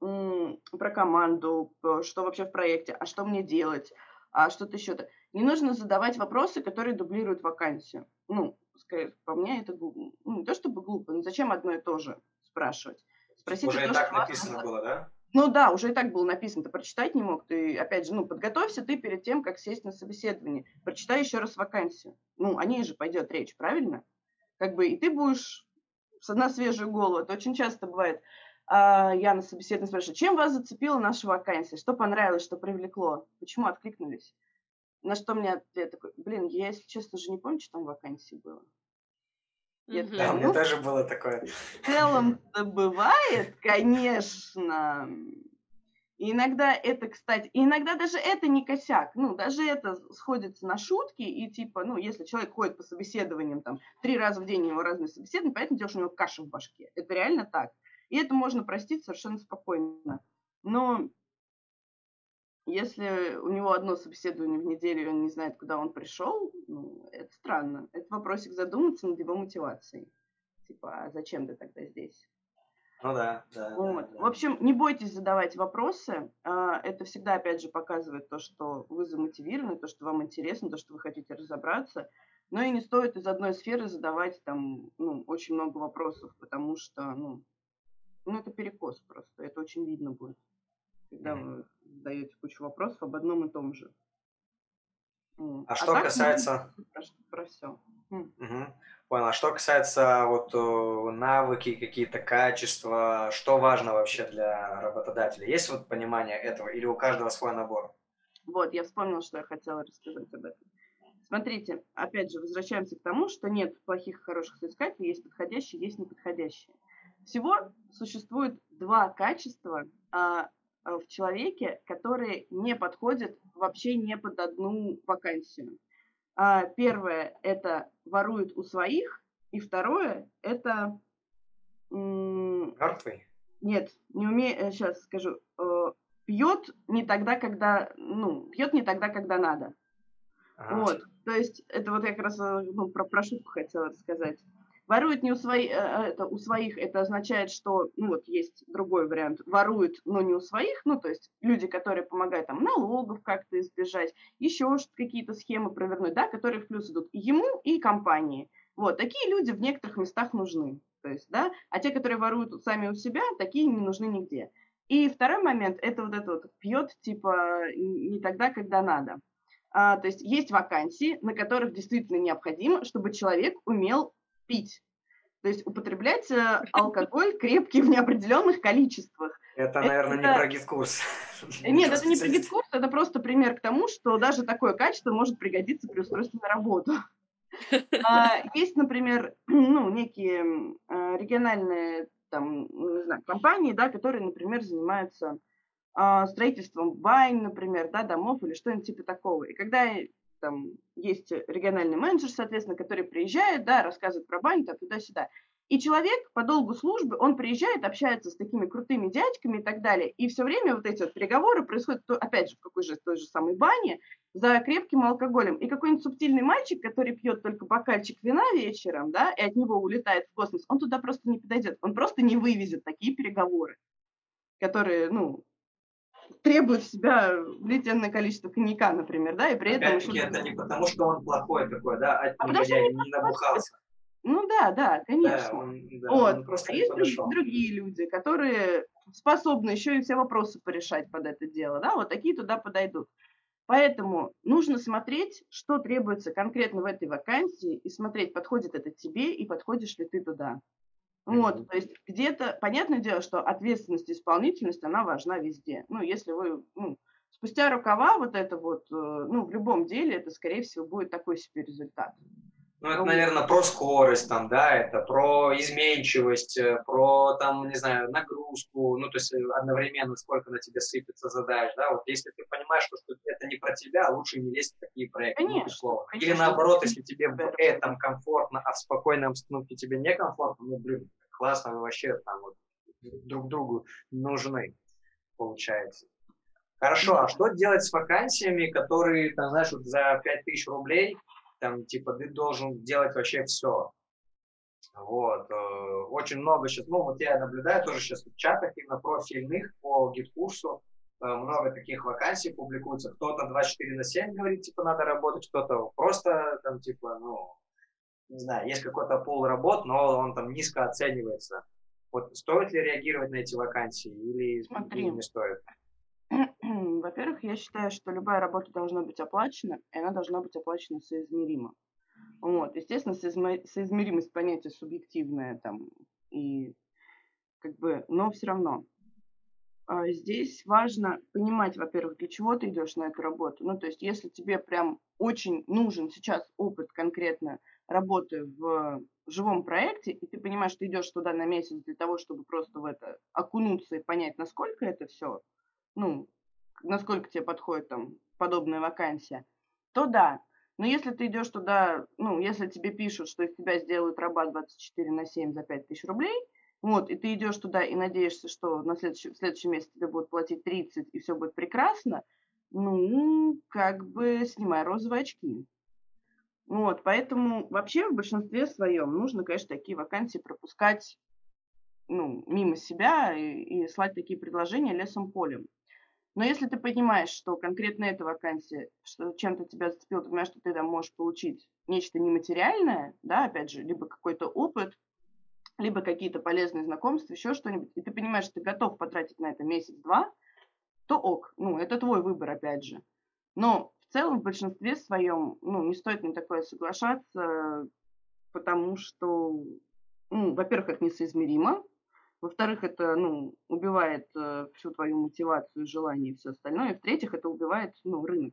про команду, что вообще в проекте, а что мне делать, а что-то еще-то. Не нужно задавать вопросы, которые дублируют вакансию. Ну, скорее, по мне это ну, не то чтобы глупо, но зачем одно и то же спрашивать? Спросите уже и так написано было, да? Ну да, уже и так было написано, ты прочитать не мог. Ты, опять же, ну, подготовься ты перед тем, как сесть на собеседование. Прочитай еще раз вакансию. Ну, о ней же пойдет речь, правильно? Как бы, и ты будешь на свежую голову. Это очень часто бывает. А, я на собеседовании спрашиваю, чем вас зацепила наша вакансия? Что понравилось, что привлекло? Почему откликнулись? На что мне ответ такой, блин, я, если честно, уже не помню, что там вакансии было. Я да, у меня тоже было такое. В целом-то бывает, конечно. Иногда это, кстати, иногда даже это не косяк, ну, даже это сходится на шутки, и типа, ну, если человек ходит по собеседованиям, там, три раза в день у него разные собеседования, понятно дело, что у него каша в башке. Это реально так. И это можно простить совершенно спокойно. Но если у него одно собеседование в неделю, и он не знает, куда он пришел, ну, это странно. Это вопросик задуматься над его мотивацией. Типа, а зачем ты тогда здесь? Ну да, да, вот. да, В общем, не бойтесь задавать вопросы. А, это всегда, опять же, показывает то, что вы замотивированы, то, что вам интересно, то, что вы хотите разобраться. Но и не стоит из одной сферы задавать там ну, очень много вопросов, потому что ну, ну, это перекос просто. Это очень видно будет когда вы задаете кучу вопросов об одном и том же. А, а что так, касается... Про, про все. Угу. Понял. А что касается вот навыки, какие-то качества, что важно вообще для работодателя? Есть вот понимание этого или у каждого свой набор? Вот, я вспомнила, что я хотела рассказать об этом. Смотрите, опять же, возвращаемся к тому, что нет плохих и хороших соискателей, есть подходящие, есть неподходящие. Всего существует два качества, а, Э, в человеке, которые не подходят вообще не под одну вакансию. А, первое – это ворует у своих, и второе – это… Мертвый? нет, не умеет, сейчас скажу, э, пьет не тогда, когда, ну, пьет не тогда, когда надо. Ага. Вот, то есть это вот я как раз э, ну, про, про шутку хотела рассказать. Ворует не у своих, э, э, это у своих, это означает, что, ну вот есть другой вариант, воруют, но не у своих, ну то есть люди, которые помогают там налогов как-то избежать, еще какие-то схемы провернуть, да, которые в плюс идут ему, и компании. Вот, такие люди в некоторых местах нужны. То есть, да, а те, которые воруют сами у себя, такие не нужны нигде. И второй момент, это вот это вот пьет, типа, не тогда, когда надо. А, то есть есть вакансии, на которых действительно необходимо, чтобы человек умел пить. То есть употреблять э, алкоголь крепкий в неопределенных количествах. Это, наверное, это... не про GetCourse. Нет, это не про гид-курс, это просто пример к тому, что даже такое качество может пригодиться при устройстве на работу. А, есть, например, ну, некие а, региональные там, не знаю, компании, да, которые, например, занимаются а, строительством бань, например, да, домов или что-нибудь типа такого. И когда там есть региональный менеджер, соответственно, который приезжает, да, рассказывает про баню, там, туда-сюда. И человек по долгу службы, он приезжает, общается с такими крутыми дядьками и так далее. И все время вот эти вот переговоры происходят, опять же, в какой же той же самой бане, за крепким алкоголем. И какой-нибудь субтильный мальчик, который пьет только бокальчик вина вечером, да, и от него улетает в космос, он туда просто не подойдет. Он просто не вывезет такие переговоры, которые, ну, требует в себя влиятельное количество коньяка, например, да, и при этом... Опять-таки, это не потому, что он плохой такой, да, а, а потому что не, не набухался. Ну да, да, конечно. Да, он, да, вот. он просто а есть подошел. другие люди, которые способны еще и все вопросы порешать под это дело, да, вот такие туда подойдут. Поэтому нужно смотреть, что требуется конкретно в этой вакансии, и смотреть, подходит это тебе и подходишь ли ты туда. Вот, то есть где-то, понятное дело, что ответственность и исполнительность, она важна везде. Ну, если вы, ну, спустя рукава вот это вот, э, ну, в любом деле, это, скорее всего, будет такой себе результат. Ну, это, наверное, про скорость, там, да, это про изменчивость, э, про, там, не знаю, нагрузку, ну, то есть э, одновременно сколько на тебе сыпется задач, да, вот если ты понимаешь, что, что это не про тебя, лучше не лезть в такие проекты, конечно, безусловно. Конечно, Или наоборот, если тебе в этом комфортно, а в спокойной обстановке тебе некомфортно, ну, блин, классно, вы вообще там вот друг другу нужны, получается. Хорошо, а что делать с вакансиями, которые, там, знаешь, вот за 5000 рублей там, типа, ты должен делать вообще все. Вот. Э, очень много сейчас, ну, вот я наблюдаю тоже сейчас в чатах именно профильных по GetCourse у, э, много таких вакансий публикуется. Кто-то 24 на 7 говорит, типа, надо работать, кто-то просто, там, типа, ну, не знаю, есть какой-то пол работ, но он там низко оценивается. Вот стоит ли реагировать на эти вакансии или, или не стоит? Во-первых, я считаю, что любая работа должна быть оплачена, и она должна быть оплачена соизмеримо. Вот. Естественно, соизмеримость понятия субъективное там, и как бы, но все равно. А здесь важно понимать, во-первых, для чего ты идешь на эту работу. Ну, то есть, если тебе прям очень нужен сейчас опыт конкретно работы в живом проекте, и ты понимаешь, что идешь туда на месяц для того, чтобы просто в это окунуться и понять, насколько это все ну, насколько тебе подходит там подобная вакансия, то да. Но если ты идешь туда, ну, если тебе пишут, что из тебя сделают раба 24 на 7 за 5 тысяч рублей, вот, и ты идешь туда и надеешься, что на следующий, в следующем месяце тебе будут платить 30, и все будет прекрасно, ну, как бы снимай розовые очки. Вот, поэтому вообще в большинстве своем нужно, конечно, такие вакансии пропускать ну, мимо себя и, и слать такие предложения лесом полем. Но если ты понимаешь, что конкретно эта вакансия, что чем-то тебя зацепило, ты понимаешь, что ты там можешь получить нечто нематериальное, да, опять же, либо какой-то опыт, либо какие-то полезные знакомства, еще что-нибудь, и ты понимаешь, что ты готов потратить на это месяц-два, то ок, ну, это твой выбор, опять же. Но в целом, в большинстве своем, ну, не стоит на такое соглашаться, потому что, ну, во-первых, это несоизмеримо, во-вторых, это ну, убивает э, всю твою мотивацию, желание и все остальное. И в-третьих, это убивает ну, рынок.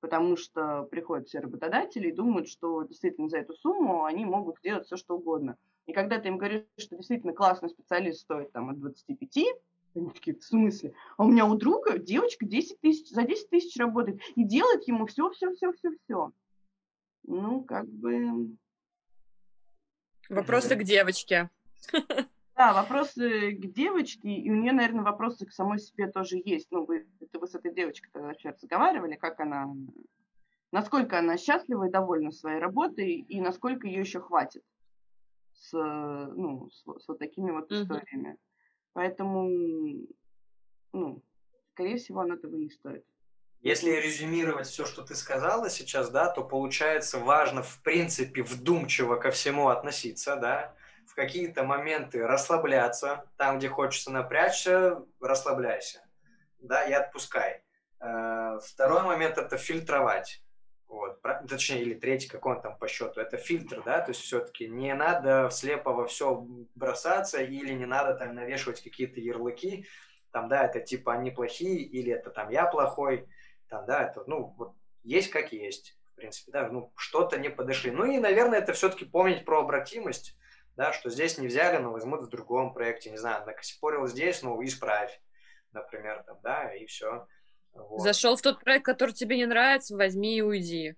Потому что приходят все работодатели и думают, что действительно за эту сумму они могут сделать все, что угодно. И когда ты им говоришь, что действительно классный специалист стоит там от 25, они такие, в смысле? А у меня у друга девочка 10 тысяч, за 10 тысяч работает и делает ему все, все, все, все, все. Ну, как бы... Вопросы к девочке. Да, вопросы к девочке, и у нее, наверное, вопросы к самой себе тоже есть. Ну, вы, это вы с этой девочкой тогда вообще разговаривали, как она, насколько она счастлива и довольна своей работой, и насколько ее еще хватит с, ну, с, с вот такими вот mm-hmm. историями. Поэтому, ну, скорее всего, она этого не стоит. Если резюмировать все, что ты сказала сейчас, да, то получается важно, в принципе, вдумчиво ко всему относиться, да, какие-то моменты расслабляться, там, где хочется напрячься, расслабляйся, да, и отпускай. Э, второй момент – это фильтровать. Вот, точнее, или третий, как он там по счету, это фильтр, да, то есть все-таки не надо слепо во все бросаться или не надо там навешивать какие-то ярлыки, там, да, это типа они плохие или это там я плохой, там, да, это, ну, вот есть как есть, в принципе, да, ну, что-то не подошли. Ну и, наверное, это все-таки помнить про обратимость, да, что здесь не взяли, но возьмут в другом проекте, не знаю, накосипорил здесь, ну, исправь, например, там, да, и все. Вот. Зашел в тот проект, который тебе не нравится, возьми и уйди.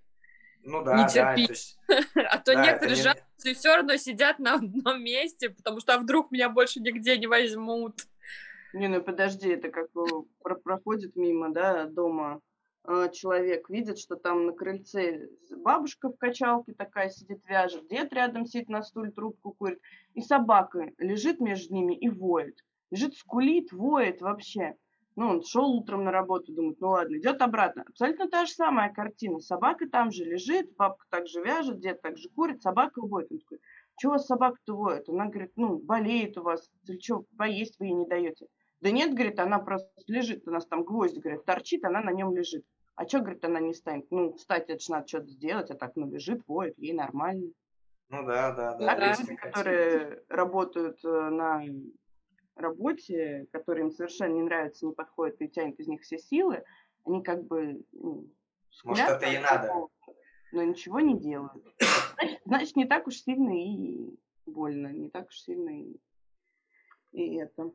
Ну да, не терпи. да. То есть, а то да, некоторые не... жалуются и все равно сидят на одном месте, потому что а вдруг меня больше нигде не возьмут. Не, ну подожди, это как проходит мимо, да, дома человек видит, что там на крыльце бабушка в качалке такая сидит, вяжет, дед рядом сидит на стуле, трубку курит, и собака лежит между ними и воет. Лежит, скулит, воет вообще. Ну, он шел утром на работу, думает, ну ладно, идет обратно. Абсолютно та же самая картина. Собака там же лежит, бабка также вяжет, дед также курит, собака воет. Он такой, чего собака-то воет? Она говорит, ну, болеет у вас, или что, поесть вы ей не даете? Да нет, говорит, она просто лежит, у нас там гвоздь, говорит, торчит, она на нем лежит. А что, говорит, она не станет? Ну, встать, это же надо что-то сделать, а так, ну, лежит, воет, ей нормально. Ну да, да, да. А люди, которые работают э, на работе, которые им совершенно не нравится, не подходит и тянет из них все силы, они как бы ну, Может, это и надо. Но ничего не делают. Значит, значит, не так уж сильно и больно, не так уж сильно и, и это.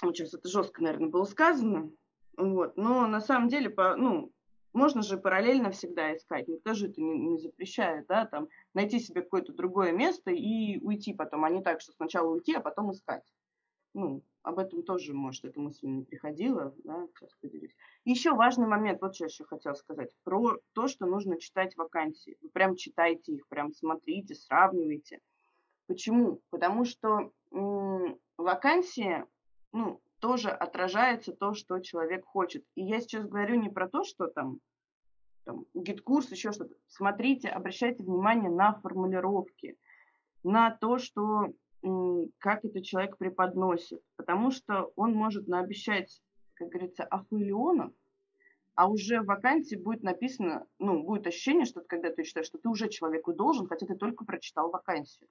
Вот сейчас это жестко, наверное, было сказано. Вот. Но на самом деле, по, ну, можно же параллельно всегда искать. Никто же это не, не запрещает, да, там, найти себе какое-то другое место и уйти потом, а не так, что сначала уйти, а потом искать ну, об этом тоже, может, эта мысль не приходила, да, сейчас поделюсь. Еще важный момент, вот что я еще хотела сказать, про то, что нужно читать вакансии. Вы прям читайте их, прям смотрите, сравнивайте. Почему? Потому что м- вакансия, ну, тоже отражается то, что человек хочет. И я сейчас говорю не про то, что там, там GetCourse, еще что-то. Смотрите, обращайте внимание на формулировки, на то, что как этот человек преподносит. Потому что он может наобещать, как говорится, ахуиллионов, а уже в вакансии будет написано, ну, будет ощущение, что когда ты читаешь, что ты уже человеку должен, хотя ты только прочитал вакансию.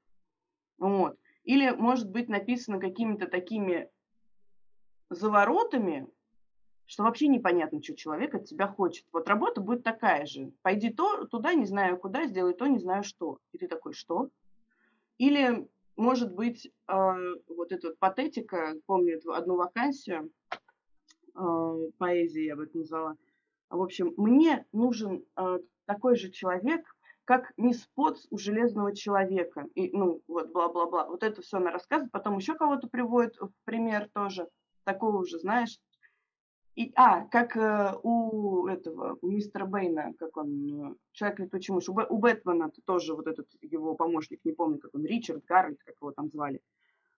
Вот. Или может быть написано какими-то такими заворотами, что вообще непонятно, что человек от тебя хочет. Вот работа будет такая же. Пойди то, туда, не знаю куда, сделай то, не знаю что. И ты такой, что? Или может быть, э, вот эта вот патетика, помню одну вакансию, э, поэзии я бы это назвала. В общем, мне нужен э, такой же человек, как мисс Потс у Железного Человека. И, ну, вот, бла-бла-бла. Вот это все она рассказывает. Потом еще кого-то приводит в пример тоже. Такого уже, знаешь, и, а, как э, у этого, у мистера Бэйна, как он, э, человек летучий мышь, у, Б, у Бэтмена тоже вот этот его помощник, не помню, как он, Ричард Гарольд, как его там звали.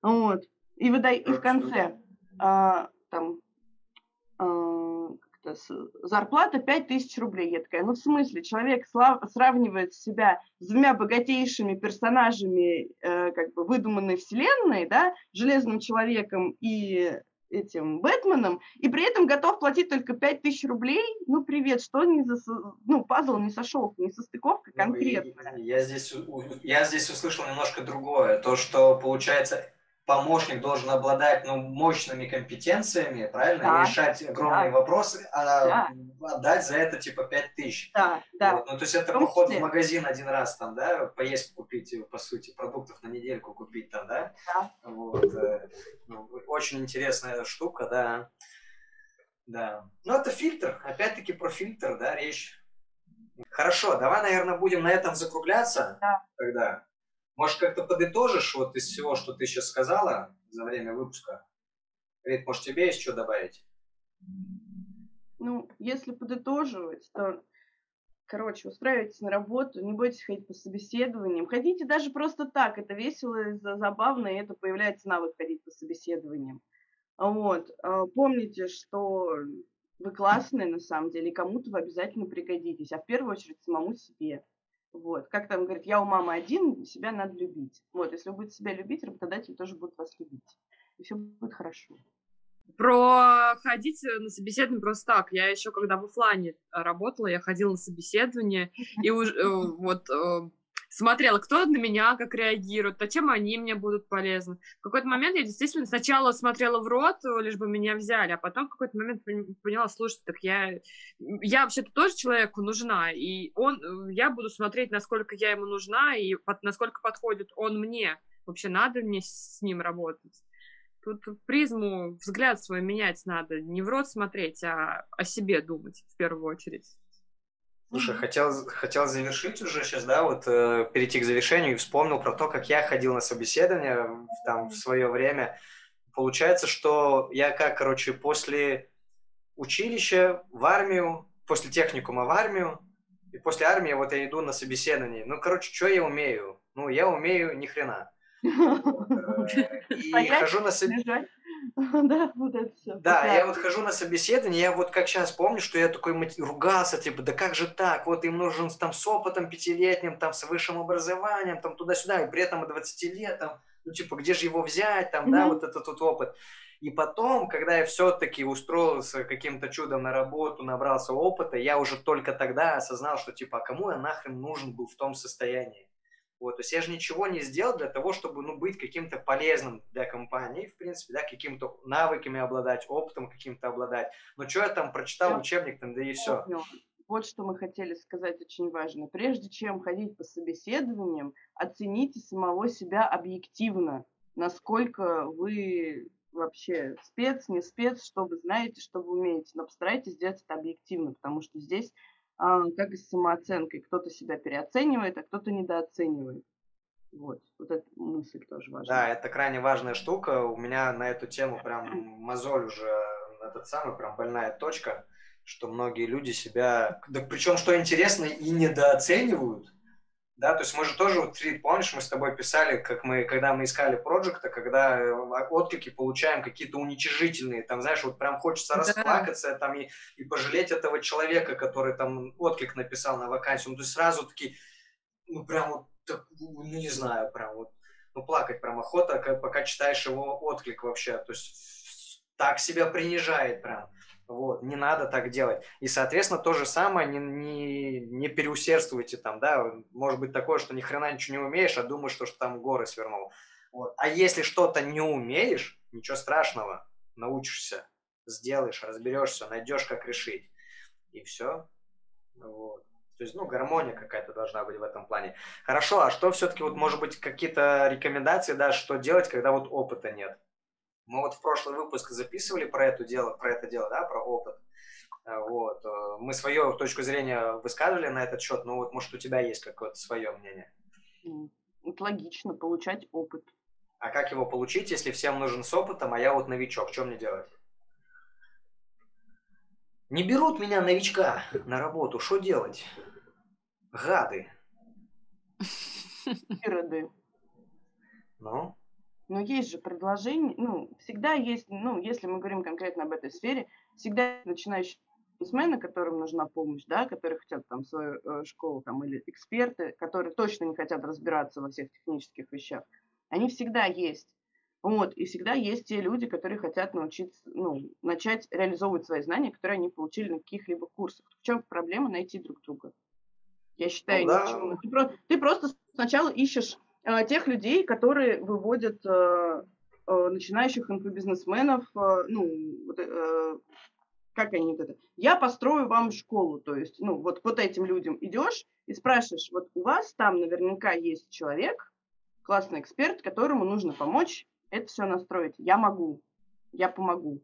Вот. И, выдай, и в конце а, там а, зарплата 5000 рублей. Я такая, ну в смысле, человек слав, сравнивает себя с двумя богатейшими персонажами э, как бы выдуманной вселенной, да, Железным Человеком и этим Бэтменом, и при этом готов платить только 5000 рублей, ну, привет, что не за... Ну, пазл не сошел, не состыковка конкретная. Ну, я, здесь, я здесь услышал немножко другое. То, что, получается, помощник должен обладать ну, мощными компетенциями, правильно, да, решать огромные да, вопросы, а да. отдать за это типа 5 тысяч. Да, да. Вот. Ну, то есть это поход в магазин один раз там, да, поесть купить, по сути, продуктов на недельку купить там, да? Да. Вот. Э, ну, очень интересная штука, да. Да. Ну, это фильтр, опять-таки про фильтр, да, речь. Хорошо, давай, наверное, будем на этом закругляться да. тогда. Может, как-то подытожишь вот из всего, что ты сейчас сказала за время выпуска? Рит, может, тебе есть что добавить? Ну, если подытоживать, то, короче, устраивайтесь на работу, не бойтесь ходить по собеседованиям. Ходите даже просто так, это весело, забавно, и это появляется навык ходить по собеседованиям. Вот. А, помните, что вы классные на самом деле, и кому-то вы обязательно пригодитесь, а в первую очередь самому себе. Вот. Как там говорит, я у мамы один, себя надо любить. Вот, если вы будете себя любить, работодатель тоже будет вас любить. И все будет хорошо. Про ходить на собеседование просто так. Я еще когда в офлайне работала, я ходила на собеседование, и уже э, вот э, смотрела, кто на меня как реагирует, а чем они мне будут полезны. В какой-то момент я действительно сначала смотрела в рот, лишь бы меня взяли, а потом в какой-то момент поняла, слушай, так я, я вообще-то тоже человеку нужна, и он, я буду смотреть, насколько я ему нужна, и под, насколько подходит он мне. Вообще надо мне с ним работать. Тут призму, взгляд свой менять надо. Не в рот смотреть, а о себе думать в первую очередь. Слушай, хотел, хотел завершить уже сейчас, да, вот э, перейти к завершению и вспомнил про то, как я ходил на собеседование там в свое время. Получается, что я как, короче, после училища в армию, после техникума в армию, и после армии вот я иду на собеседование. Ну, короче, что я умею? Ну, я умею ни хрена. Э, и хожу на собеседование Да, вот это все. Да, я вот хожу на собеседование, я вот как сейчас помню, что я такой ругался, типа, да как же так, вот им нужен там с опытом пятилетним, там с высшим образованием, там туда-сюда, и при этом 20 лет, там, ну типа, где же его взять, там, да, вот этот вот опыт. И потом, когда я все-таки устроился каким-то чудом на работу, набрался опыта, я уже только тогда осознал, что типа, а кому я нахрен нужен был в том состоянии? Вот, то есть я же ничего не сделал для того, чтобы ну, быть каким-то полезным для компании, в принципе, да, какими-то навыками обладать, опытом каким-то обладать. Но что я там прочитал я учебник, там, да и все. Вот что мы хотели сказать очень важно. Прежде чем ходить по собеседованиям, оцените самого себя объективно, насколько вы вообще спец, не спец, что вы знаете, что вы умеете. Но постарайтесь сделать это объективно, потому что здесь как и с самооценкой. Кто-то себя переоценивает, а кто-то недооценивает. Вот, вот эта мысль тоже важна. Да, это крайне важная штука. У меня на эту тему прям мозоль уже этот самый, прям больная точка, что многие люди себя, да причем, что интересно, и недооценивают, да, то есть мы же тоже, вот, помнишь, мы с тобой писали, как мы, когда мы искали проекта, когда э, отклики получаем какие-то уничижительные, там, знаешь, вот прям хочется расплакаться, там, и, и пожалеть этого человека, который там отклик написал на вакансию, ну, то есть сразу такие, ну, прям вот, так, ну, не знаю, прям вот, ну, плакать прям охота, пока читаешь его отклик вообще, то есть так себя принижает прям. Вот, не надо так делать. И, соответственно, то же самое, не, не, не переусердствуйте там, да, может быть такое, что ни хрена ничего не умеешь, а думаешь, что, что там горы свернул. Вот. А если что-то не умеешь, ничего страшного, научишься, сделаешь, разберешься, найдешь, как решить. И все. Вот. То есть, ну, гармония какая-то должна быть в этом плане. Хорошо, а что все-таки, вот, может быть, какие-то рекомендации, да, что делать, когда вот опыта нет? Мы вот в прошлый выпуск записывали про это дело, про это дело, да, про опыт. Э, вот. Э, мы свою точку зрения высказывали на этот счет, но вот, может, у тебя есть какое-то свое мнение? Это логично, получать опыт. А как его получить, если всем нужен с опытом, а я вот новичок? Что мне делать? Не берут меня новичка на работу, что делать? Гады. Ироды. Ну? Но есть же предложение, ну, всегда есть, ну, если мы говорим конкретно об этой сфере, всегда начинающие бизнесмены, которым нужна помощь, да, которые хотят там свою э, школу там или эксперты, которые точно не хотят разбираться во всех технических вещах, они всегда есть. Вот, и всегда есть те люди, которые хотят научиться, ну, начать реализовывать свои знания, которые они получили на каких-либо курсах. В чем проблема найти друг друга? Я считаю, ну, да. ты, про, ты просто сначала ищешь тех людей, которые выводят э, э, начинающих инфобизнесменов, ну, как они вот это, я построю вам школу, то есть, ну, вот, вот этим людям идешь и спрашиваешь, вот у вас там наверняка есть человек, классный эксперт, которому нужно помочь это все настроить. Я могу, я помогу.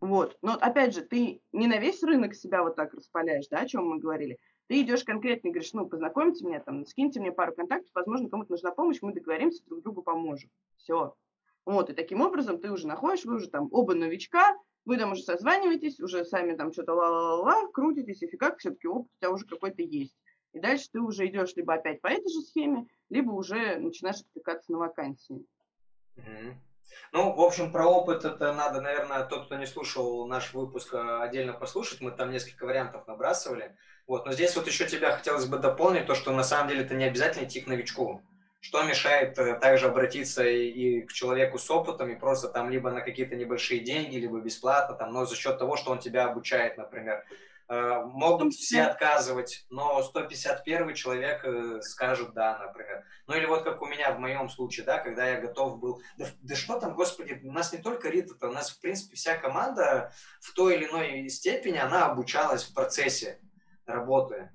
Вот. Но опять же, ты не на весь рынок себя вот так распаляешь, да, о чем мы говорили. Ты идешь конкретно и говоришь, ну, познакомьте меня, там, скиньте мне пару контактов, возможно, кому-то нужна помощь, мы договоримся, друг другу поможем. Все. Вот, и таким образом ты уже находишь, вы уже там оба новичка, вы там уже созваниваетесь, уже сами там что-то ла-ла-ла, крутитесь, и фига, все-таки опыт у тебя уже какой-то есть. И дальше ты уже идешь либо опять по этой же схеме, либо уже начинаешь откликаться на вакансии. Угу. Ну, в общем, про опыт это надо, наверное, тот, кто не слушал наш выпуск, а, отдельно послушать. Мы там несколько вариантов набрасывали. Вот. Но здесь вот еще тебя хотелось бы дополнить, то, что на самом деле это не обязательно идти к новичку. Что мешает э, также обратиться и, и к человеку с опытом, и просто там либо на какие-то небольшие деньги, либо бесплатно, там, но за счет того, что он тебя обучает, например. Э, могут все отказывать, но 151 человек э, скажет да, например. Ну или вот как у меня в моем случае, да, когда я готов был... Да, да что там, господи, у нас не только Рита, у нас, в принципе, вся команда в той или иной степени, она обучалась в процессе работы.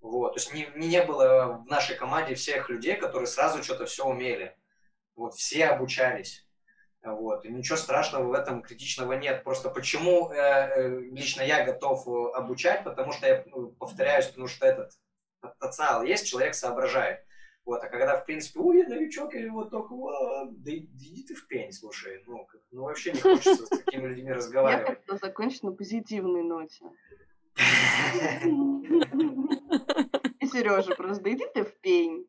Вот. То есть не, не было в нашей команде всех людей, которые сразу что-то все умели. Вот, все обучались. Вот. И ничего страшного в этом критичного нет. Просто почему э, э лично я готов э, обучать, потому что я ну, повторяюсь, потому что этот потенциал есть, человек соображает. Вот, а когда, в принципе, ой, я новичок, или вот только, да, иди ты в пень, слушай, ну, ну вообще не хочется с такими людьми разговаривать. Я как-то закончу на позитивной ноте. И Сережа просто, иди ты в пень.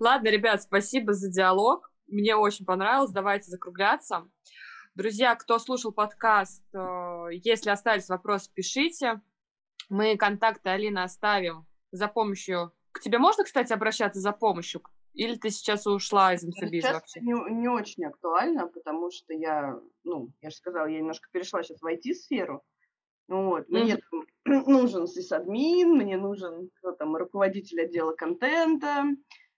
Ладно, ребят, спасибо за диалог. Мне очень понравилось. Давайте закругляться. Друзья, кто слушал подкаст, э, если остались вопросы, пишите. Мы контакты Алины оставим за помощью. К тебе можно, кстати, обращаться за помощью? Или ты сейчас ушла из инфобиза вообще? Не, не очень актуально, потому что я, ну, я же сказала, я немножко перешла сейчас в IT-сферу. Вот, мне mm-hmm. нужен сисадмин, мне нужен кто там, руководитель отдела контента,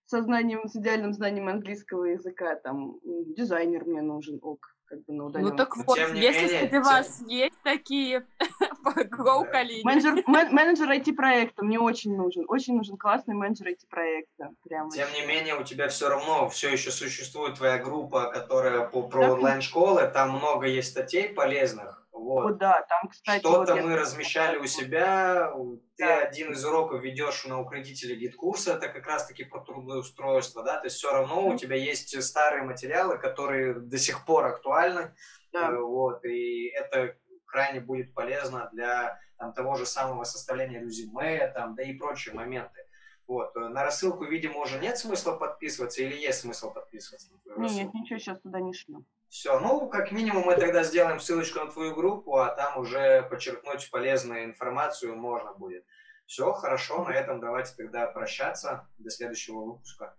со знанием, с идеальным знанием английского языка, там, дизайнер мне нужен, ок, как бы на удаленном. Ну так вот, если менее, среди вас есть такие, go коллеги. Менеджер, менеджер IT-проекта мне очень нужен, очень нужен классный менеджер IT-проекта. Прям Тем не менее, у тебя все равно все еще существует твоя группа, которая по, про онлайн-школы, там много есть статей полезных, вот. О, да, там, кстати... Что-то вот мы я... размещали у себя, ты да. один из уроков ведешь на укротителе GetCourse а, это как раз-таки про трудоустройство, да, то есть все равно mm-hmm. у тебя есть старые материалы, которые до сих пор актуальны, да. Э, вот, и это крайне будет полезно для там, того же самого составления резюме, там, да и прочие моменты. Вот. Э, на рассылку, видимо, уже нет смысла подписываться или есть смысл подписываться? Нет, ничего сейчас туда не шлю. Все, ну, как минимум, мы тогда сделаем ссылочку на твою группу, а там уже подчеркнуть полезную информацию можно будет. Все, хорошо, на этом давайте тогда прощаться. До следующего выпуска.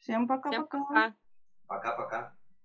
Всем пока-пока. Пока-пока.